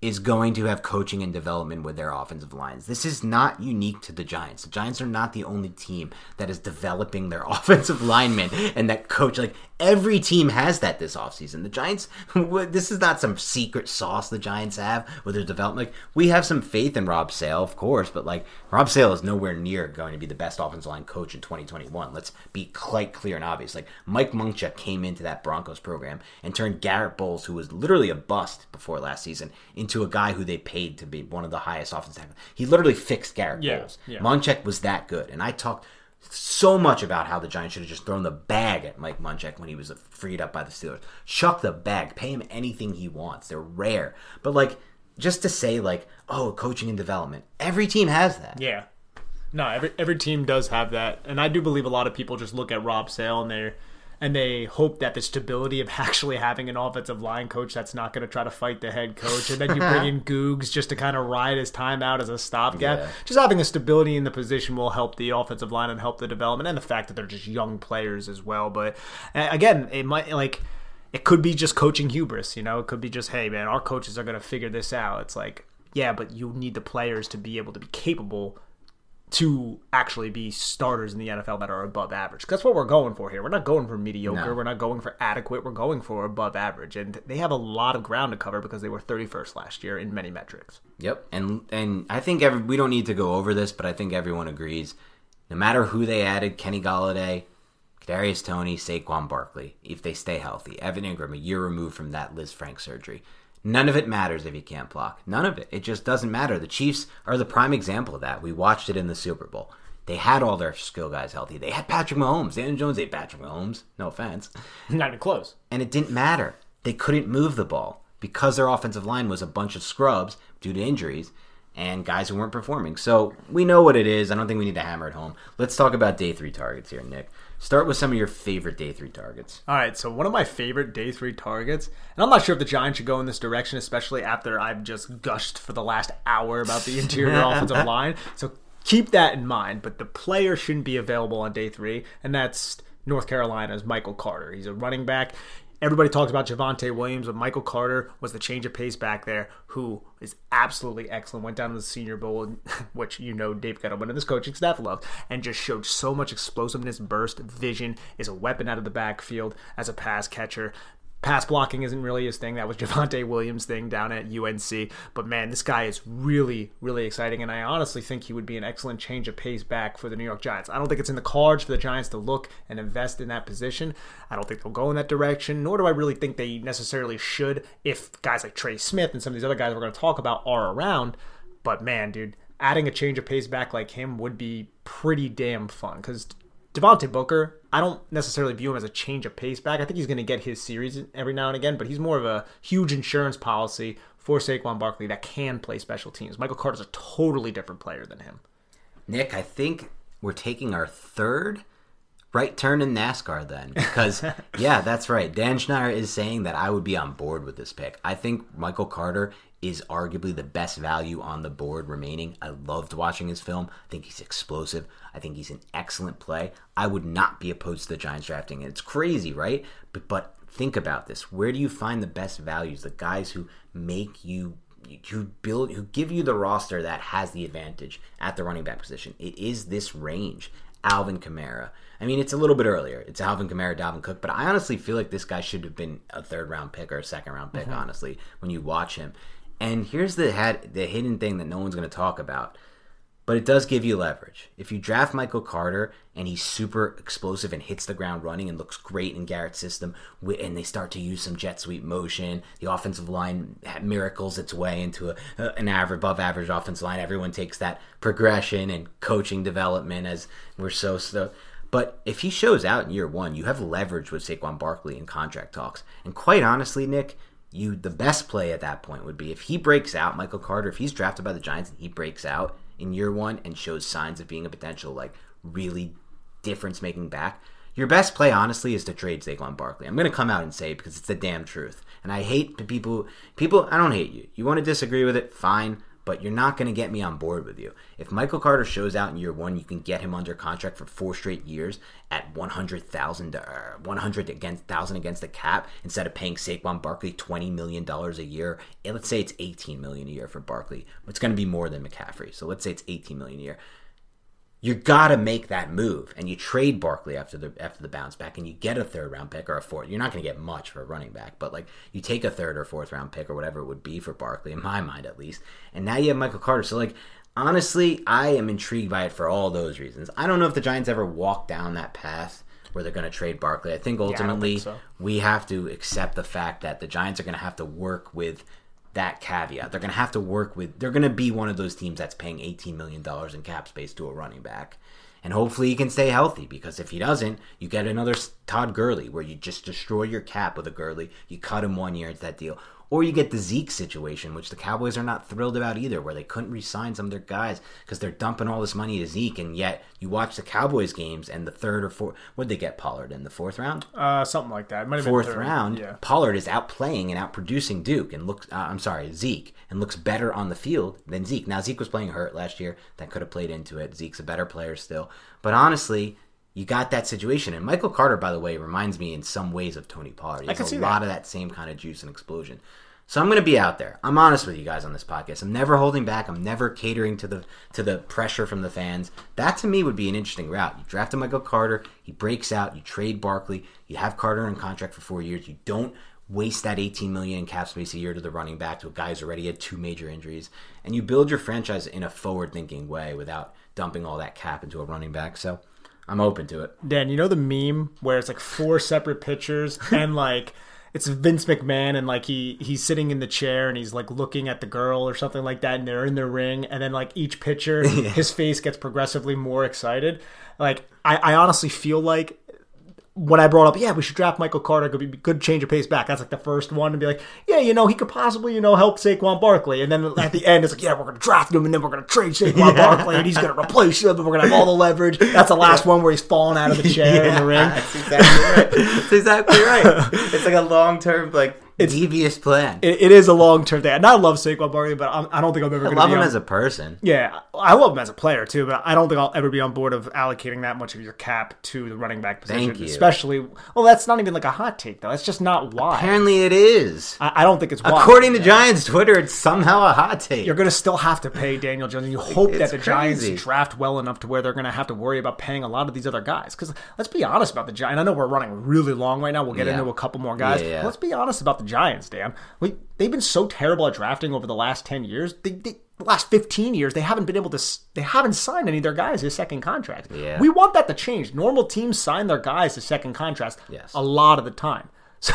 is going to have coaching and development with their offensive lines. This is not unique to the Giants. The Giants are not the only team that is developing their offensive linemen and that coach. Like every team has that this offseason. The Giants, this is not some secret sauce the Giants have with their development. Like we have some faith in Rob Sale, of course, but like Rob Sale is nowhere near going to be the best offensive line coach in 2021. Let's be quite clear and obvious. Like Mike Munchak came into that Broncos program and turned Garett Bolles, who was literally a bust before last season, into a guy who they paid to be one of the highest offensive tackles. He literally fixed Garett Yeah, Bolles. yeah. Munchak was that good, and I talked so much about how the Giants should have just thrown the bag at Mike Munchak when he was freed up by the Steelers. Chuck the bag, pay him anything he wants. They're rare, but like just to say like, oh, coaching and development. Every team has that. Yeah. No, every every team does have that, and I do believe a lot of people just look at Rob Sale and they and they hope that the stability of actually having an offensive line coach that's not going to try to fight the head coach, and then you bring in Googs just to kind of ride his time out as a stopgap. Yeah. Just having a stability in the position will help the offensive line and help the development, and the fact that they're just young players as well. But again, it might like. It could be just coaching hubris, you know. It could be just, hey, man, our coaches are going to figure this out. It's like, yeah, but you need the players to be able to be capable to actually be starters in the NFL that are above average. That's what we're going for here. We're not going for mediocre. No. We're not going for adequate. We're going for above average. And they have a lot of ground to cover because they were 31st last year in many metrics. Yep, and and I think every we don't need to go over this, but I think everyone agrees. No matter who they added, Kenny Golladay, Kadarius Toney, Saquon Barkley, if they stay healthy, Evan Engram, a year removed from that Lisfranc surgery, none of it matters if you can't block. None of it. It just doesn't matter. The Chiefs are the prime example of that. We watched it in the Super Bowl. They had all their skill guys healthy. They had Patrick Mahomes. Daniel Jones ate Patrick Mahomes. No offense. Not even close. And it didn't matter. They couldn't move the ball because their offensive line was a bunch of scrubs due to injuries and guys who weren't performing. So we know what it is. I don't think we need to hammer it home. Let's talk about day three targets here, Nick. Start with some of your favorite day three targets. All right, so one of my favorite day three targets, and I'm not sure if the Giants should go in this direction, especially after I've just gushed for the last hour about the interior offensive line. So keep that in mind. But the player shouldn't be available on day three, and that's North Carolina's Michael Carter. He's a running back. Everybody talks about Javonte Williams, but Michael Carter was the change of pace back there, who is absolutely excellent. Went down to the Senior Bowl, which you know Dave Gettleman and his coaching staff loved, and just showed so much explosiveness, burst, vision. Is a weapon out of the backfield as a pass catcher pass blocking isn't really his thing. That was Javonte Williams' thing down at UNC. But man, this guy is really, really exciting, and I honestly think he would be an excellent change of pace back for the New York Giants. I don't think it's in the cards for the Giants to look and invest in that position. I don't think they'll go in that direction, nor do I really think they necessarily should if guys like Trey Smith and some of these other guys we're going to talk about are around. But man, dude, adding a change of pace back like him would be pretty damn fun because Devontae Booker, I don't necessarily view him as a change of pace back. I think he's going to get his series every now and again, but he's more of a huge insurance policy for Saquon Barkley that can play special teams. Michael Carter's a totally different player than him. Nick, I think we're taking our third right turn in NASCAR then. Because, yeah, that's right. Dan Schneier is saying that I would be on board with this pick. I think Michael Carter is arguably the best value on the board remaining. I loved watching his film. I think he's explosive. I think he's an excellent play. I would not be opposed to the Giants drafting. It's crazy, right? But but think about this. Where do you find the best values? The guys who make you who build who give you the roster that has the advantage at the running back position. It is this range. Alvin Kamara. I mean, it's a little bit earlier. It's Alvin Kamara, Dalvin Cook, but I honestly feel like this guy should have been a third round pick or a second round pick. Mm-hmm. Honestly, when you watch him, and here's the had the hidden thing that no one's going to talk about, but it does give you leverage. If you draft Michael Carter and he's super explosive and hits the ground running and looks great in Garrett's system, and they start to use some jet sweep motion, the offensive line miracles its way into a, an average, above average offensive line. Everyone takes that progression and coaching development as we're so so. But if he shows out in year one, you have leverage with Saquon Barkley in contract talks. And quite honestly, Nick, you the best play at that point would be if he breaks out, Michael Carter, if he's drafted by the Giants and he breaks out in year one and shows signs of being a potential like really difference making back. Your best play, honestly, is to trade Saquon Barkley. I'm going to come out and say it because it's the damn truth. And I hate people. People, I don't hate you. You want to disagree with it? Fine but you're not going to get me on board with you. If Michael Carter shows out in year one, you can get him under contract for four straight years at 100,000 uh, 100 against thousand against the cap instead of paying Saquon Barkley 20 million dollars a year. And let's say it's 18 million a year for Barkley. It's going to be more than McCaffrey. So let's say it's 18 million a year you got to make that move and you trade Barkley after the after the bounce back and you get a third round pick or a fourth. You're not going to get much for a running back, but like you take a third or fourth round pick or whatever it would be for Barkley in my mind at least. And now you have Michael Carter. So like honestly, I am intrigued by it for all those reasons. I don't know if the Giants ever walk down that path where they're going to trade Barkley. I think ultimately yeah, I think so. we have to accept the fact that the Giants are going to have to work with that caveat. They're going to have to work with, they're going to be one of those teams that's paying $18 million in cap space to a running back. And hopefully he can stay healthy because if he doesn't, you get another Todd Gurley where you just destroy your cap with a Gurley. You cut him one year, it's that deal. Or you get the Zeke situation, which the Cowboys are not thrilled about either, where they couldn't re-sign some of their guys because they're dumping all this money to Zeke, and yet you watch the Cowboys games and the third or fourth, would they get Pollard in the fourth round? Uh, something like that. fourth round, yeah. Pollard is outplaying and outproducing Duke and looks. Uh, I'm sorry, Zeke, and looks better on the field than Zeke. Now Zeke was playing hurt last year, that could have played into it. Zeke's a better player still, but honestly, you got that situation. And Michael Carter, by the way, reminds me in some ways of Tony Pollard. He has a lot that. of that same kind of juice and explosion. So I'm going to be out there. I'm honest with you guys on this podcast. I'm never holding back. I'm never catering to the to the pressure from the fans. That to me would be an interesting route. You draft a Michael Carter, he breaks out, you trade Barkley, you have Carter on contract for 4 years. You don't waste that 18 million in cap space a year to the running back to a guy who's already had two major injuries and you build your franchise in a forward-thinking way without dumping all that cap into a running back. So I'm open to it. Dan, you know the meme where it's like four separate pictures and like it's Vince McMahon and like he he's sitting in the chair and he's like looking at the girl or something like that and they're in their ring and then like each picture his face gets progressively more excited. Like I, I honestly feel like when I brought up, yeah, we should draft Michael Carter, could be good change of pace back. That's like the first one to be like, yeah, you know, he could possibly, you know, help Saquon Barkley. And then at the end, it's like, yeah, we're going to draft him and then we're going to trade Saquon Barkley and he's going to replace him and we're going to have all the leverage. That's the last one where he's falling out of the chair in the ring. That's exactly right. That's exactly right. It's like a long term, like devious plan. It, it is a long term thing. And I love Saquon Barkley, but I'm, I don't think I'm ever I going to love him on, as a person. Yeah, I love him as a player too, but I don't think I'll ever be on board of allocating that much of your cap to the running back position. Thank you. Especially, well, that's not even like a hot take though. That's just not why. Apparently, it is. I, I don't think it's why. According to Giants Twitter, it's somehow a hot take. You're going to still have to pay Daniel Jones, and you hope that the crazy. Giants draft well enough to where they're going to have to worry about paying a lot of these other guys. Because let's be honest about the Giants. I know we're running really long right now. We'll get Yeah. into a couple more guys. Yeah, yeah. Let's be honest about the Giants, Dan. We they've been so terrible at drafting over the last ten years. They, they, the last fifteen years, they haven't been able to. They haven't signed any of their guys to second contracts. Yeah. We want that to change. Normal teams sign their guys to second contracts. Yes. A lot of the time.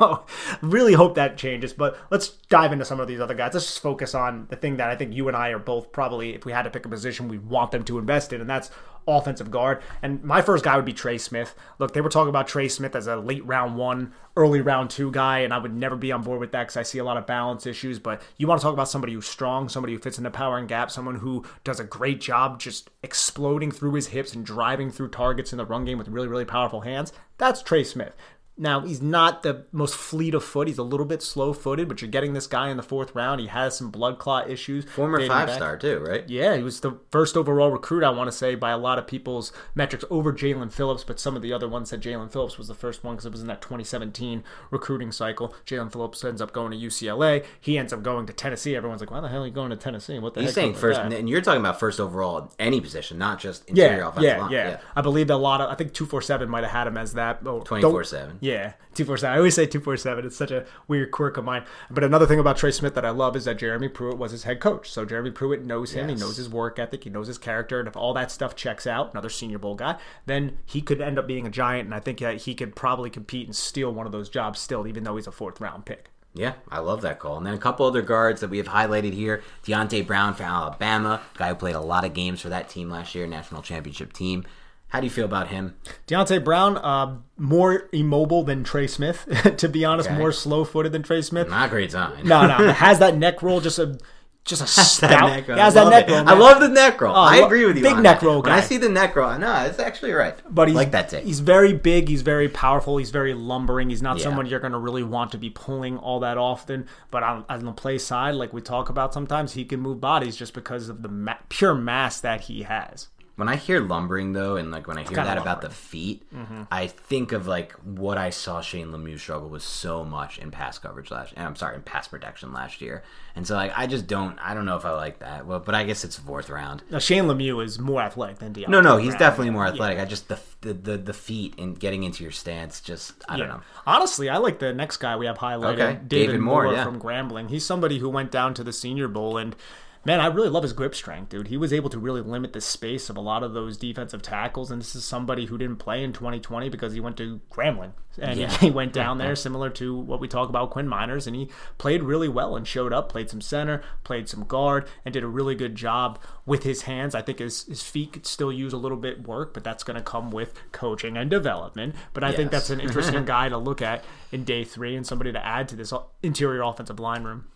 So really hope that changes. But let's dive into some of these other guys. Let's just focus on the thing that I think you and I are both probably, if we had to pick a position, we want them to invest in, and that's offensive guard. And my first guy would be Trey Smith. Look, they were talking about Trey Smith as a late round one, early round two guy, and I would never be on board with that because I see a lot of balance issues. But you want to talk about somebody who's strong, somebody who fits in the power and gap, someone who does a great job just exploding through his hips and driving through targets in the run game with really, really powerful hands. That's Trey Smith. Now, he's not the most fleet of foot. He's a little bit slow footed, but you're getting this guy in the fourth round. He has some blood clot issues. Former five back. star, too, right? Yeah, he was the first overall recruit, I want to say, by a lot of people's metrics over Jaelan Phillips, but some of the other ones said Jaelan Phillips was the first one because it was in that 2017 recruiting cycle. Jaelan Phillips ends up going to UCLA. He ends up going to Tennessee. Everyone's like, why the hell are you going to Tennessee? What the He's saying first, that? and you're talking about first overall in any position, not just interior Yeah, offensive yeah, line. yeah, I believe that a lot of I think two four seven might have had him as that. Oh, don't- 24/7. Yeah, two four seven. I always say two four seven. It's such a weird quirk of mine. But another thing about Trey Smith that I love is that Jeremy Pruitt was his head coach. So Jeremy Pruitt knows him. Yes. He knows his work ethic. He knows his character. And if all that stuff checks out, another Senior Bowl guy, then he could end up being a giant. And I think that he could probably compete and steal one of those jobs still, even though he's a fourth round pick. Yeah, I love that call. And then a couple other guards that we have highlighted here. Deonte Brown from Alabama, guy who played a lot of games for that team last year, national championship team. How do you feel about him? Deonte Brown, uh, more immobile than Trey Smith, to be honest, Okay. more slow footed than Trey Smith. Not a great sign. No, no, has that neck roll just a just a That stout. neck roll. Has that neck roll. I love the neck roll. Oh, I agree with you. big neck that. roll When I see the neck roll, no, it's actually right. but he's like that take. He's very big. He's very powerful. He's very lumbering. He's not Yeah. someone you're going to really want to be pulling all that often. But on, on the play side, like we talk about sometimes, he can move bodies just because of the ma- pure mass that he has. When I hear lumbering though, and like when I hear that about the feet, Mm-hmm. I think of like what I saw Shane Lemieux struggle with so much in pass coverage last. And I'm sorry, in pass protection last year. And so like I just don't. I don't know if I like that. Well, but I guess it's fourth round. Now Shane Lemieux is more athletic than Deonte. No, no, he's definitely more athletic. I just the, the the the feet and getting into your stance. Just I don't know. Honestly, I like the next guy we have highlighted, Okay. David, David Moore, Moore, yeah. from Grambling. He's somebody who went down to the Senior Bowl and. Man, I really love his grip strength, dude. He was able to really limit the space of a lot of those defensive tackles, and this is somebody who didn't play in 2020 because he went to Grambling, and Yeah. he went down there, similar to what we talk about Quinn Meinerz, and he played really well and showed up, played some center, played some guard, and did a really good job with his hands. I think his his feet could still use a little bit work, but that's going to come with coaching and development. But I think that's an interesting guy to look at in day three and somebody to add to this interior offensive line room.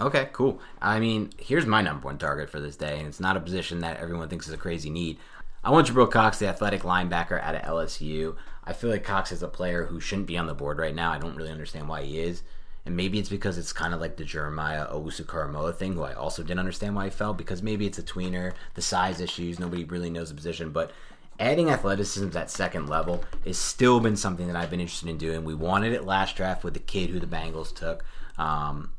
Okay, cool. I mean, here's my number one target for this day, and it's not a position that everyone thinks is a crazy need. I want Jabril Cox, the athletic linebacker out of LSU. I feel like Cox is a player who shouldn't be on the board right now. I don't really understand why he is. And maybe it's because it's kind of like the Jeremiah Owusu Koramoah thing, who I also didn't understand why he fell, because maybe it's a tweener, the size issues, nobody really knows the position. But adding athleticism that second level has still been something that I've been interested in doing. We wanted it last draft with the kid who the Bengals took. Um,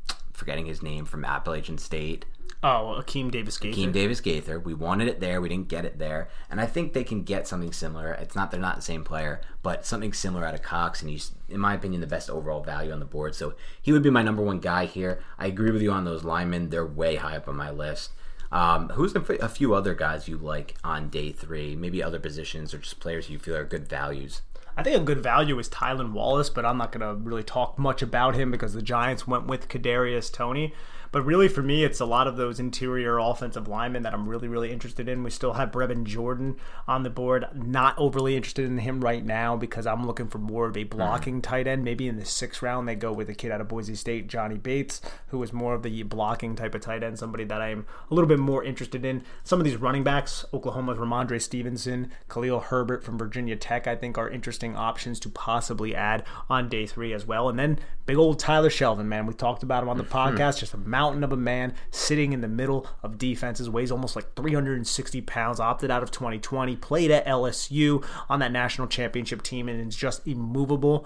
forgetting his name from Appalachian State. Oh, Akeem Davis Gaither. Keem Davis Gaither. We wanted it there. We didn't get it there. And I think they can get something similar. It's not they're not the same player, but something similar out of Cox. And he's, in my opinion, the best overall value on the board. So he would be my number one guy here. I agree with you on those linemen. They're way high up on my list. Um, who's a few other guys you like on day three? Maybe other positions or just players you feel are good values. I think a good value is Tylan Wallace, but I'm not going to really talk much about him because the Giants went with Kadarius Toney. But really, for me, it's a lot of those interior offensive linemen that I'm really, really interested in. We still have Brevin Jordan on the board. Not overly interested in him right now because I'm looking for more of a blocking mm-hmm. tight end. Maybe in the sixth round, they go with a kid out of Boise State, Johnny Bates, who is more of the blocking type of tight end, somebody that I'm a little bit more interested in. Some of these running backs, Oklahoma's Rhamondre Stevenson, Khalil Herbert from Virginia Tech, I think are interesting options to possibly add on day three as well. And then big old Tyler Shelvin, man. We talked about him on the mm-hmm. podcast, just a mountain of a man sitting in the middle of defenses, weighs almost like 360 pounds, opted out of 2020, played at LSU on that national championship team, and is just immovable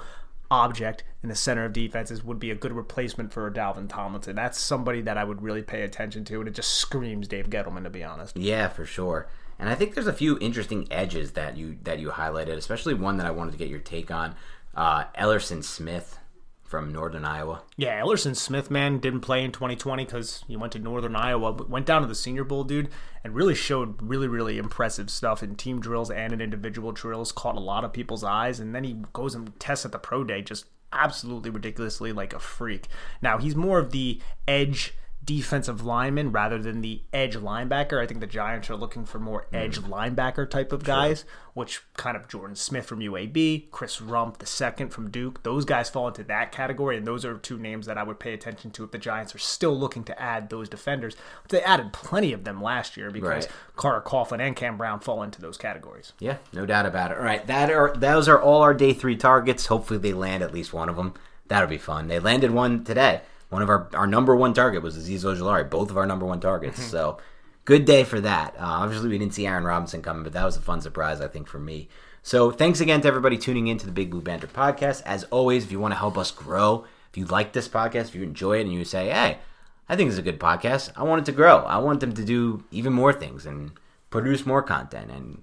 object in the center of defenses would be a good replacement for Dalvin Tomlinson. That's somebody that I would really pay attention to, and it just screams Dave Gettleman to be honest. Yeah, for sure. And I think there's a few interesting edges that you that you highlighted, especially one that I wanted to get your take on. Uh, Elerson Smith, from Northern Iowa. Yeah, Elerson Smith, man, didn't play in 2020 because he went to Northern Iowa, but went down to the Senior Bowl, dude, and really showed really, really impressive stuff in team drills and in individual drills. Caught a lot of people's eyes, and then he goes and tests at the pro day, just absolutely ridiculously like a freak. Now he's more of the edge defensive lineman rather than the edge linebacker. I think the Giants are looking for more edge mm. linebacker type of guys, sure. which kind of Jordan Smith from UAB, Chris Rumph the second from Duke. Those guys fall into that category, and those are two names that I would pay attention to if the Giants are still looking to add those defenders. But they added plenty of them last year because right. Carter Coughlin and Cam Brown fall into those categories. Yeah, no doubt about it. All right, that are those are all our day three targets. Hopefully, they land at least one of them. That'll be fun. They landed one today one of our our number one target was Azeez Ojulari, both of our number one targets. Mm-hmm. So good day for that. Uh, obviously, we didn't see Aaron Robinson coming, but that was a fun surprise, I think, for me. So thanks again to everybody tuning in to the Big Blue Banter podcast. As always, if you want to help us grow, if you like this podcast, if you enjoy it, and you say, hey, I think it's a good podcast, I want it to grow. I want them to do even more things and produce more content and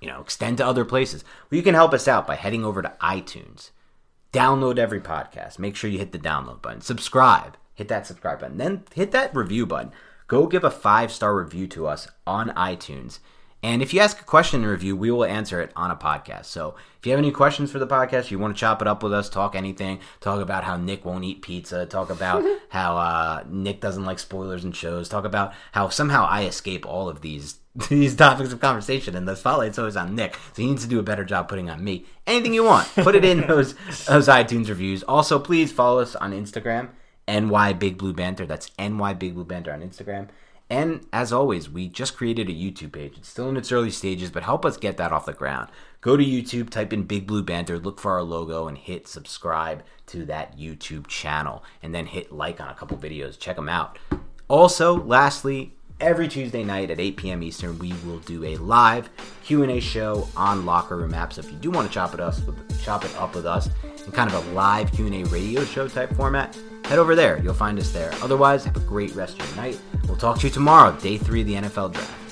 you know extend to other places. Well, you can help us out by heading over to iTunes Download every podcast. Make sure you hit the download button. Subscribe. Hit that subscribe button. Then hit that review button. Go give a five star review to us on iTunes. And if you ask a question in review, we will answer it on a podcast. So if you have any questions for the podcast, you want to chop it up with us, talk anything, talk about how Nick won't eat pizza, talk about how uh, Nick doesn't like spoilers and shows, talk about how somehow I escape all of these these topics of conversation, and the spotlight's always on Nick, so he needs to do a better job putting on me. Anything you want, put it in those those iTunes reviews. Also, please follow us on Instagram, NY Big Blue Banter. That's NY Big Blue Banter on Instagram. And as always, we just created a YouTube page. It's still in its early stages, but help us get that off the ground. Go to YouTube, type in Big Blue Banter, look for our logo, and hit subscribe to that YouTube channel. And then hit like on a couple videos. Check them out. Also, lastly, every Tuesday night at 8 p.m. Eastern, we will do a live Q&A show on Locker Room App. So if you do want to chop it us, chop it up with us in kind of a live Q&A radio show type format, head over there. You'll find us there. Otherwise, have a great rest of your night. We'll talk to you tomorrow, day three of the NFL Draft.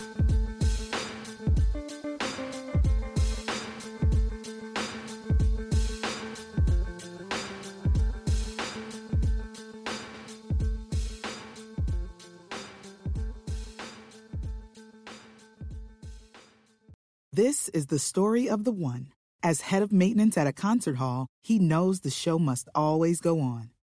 This is the story of the one. As head of maintenance at a concert hall, he knows the show must always go on.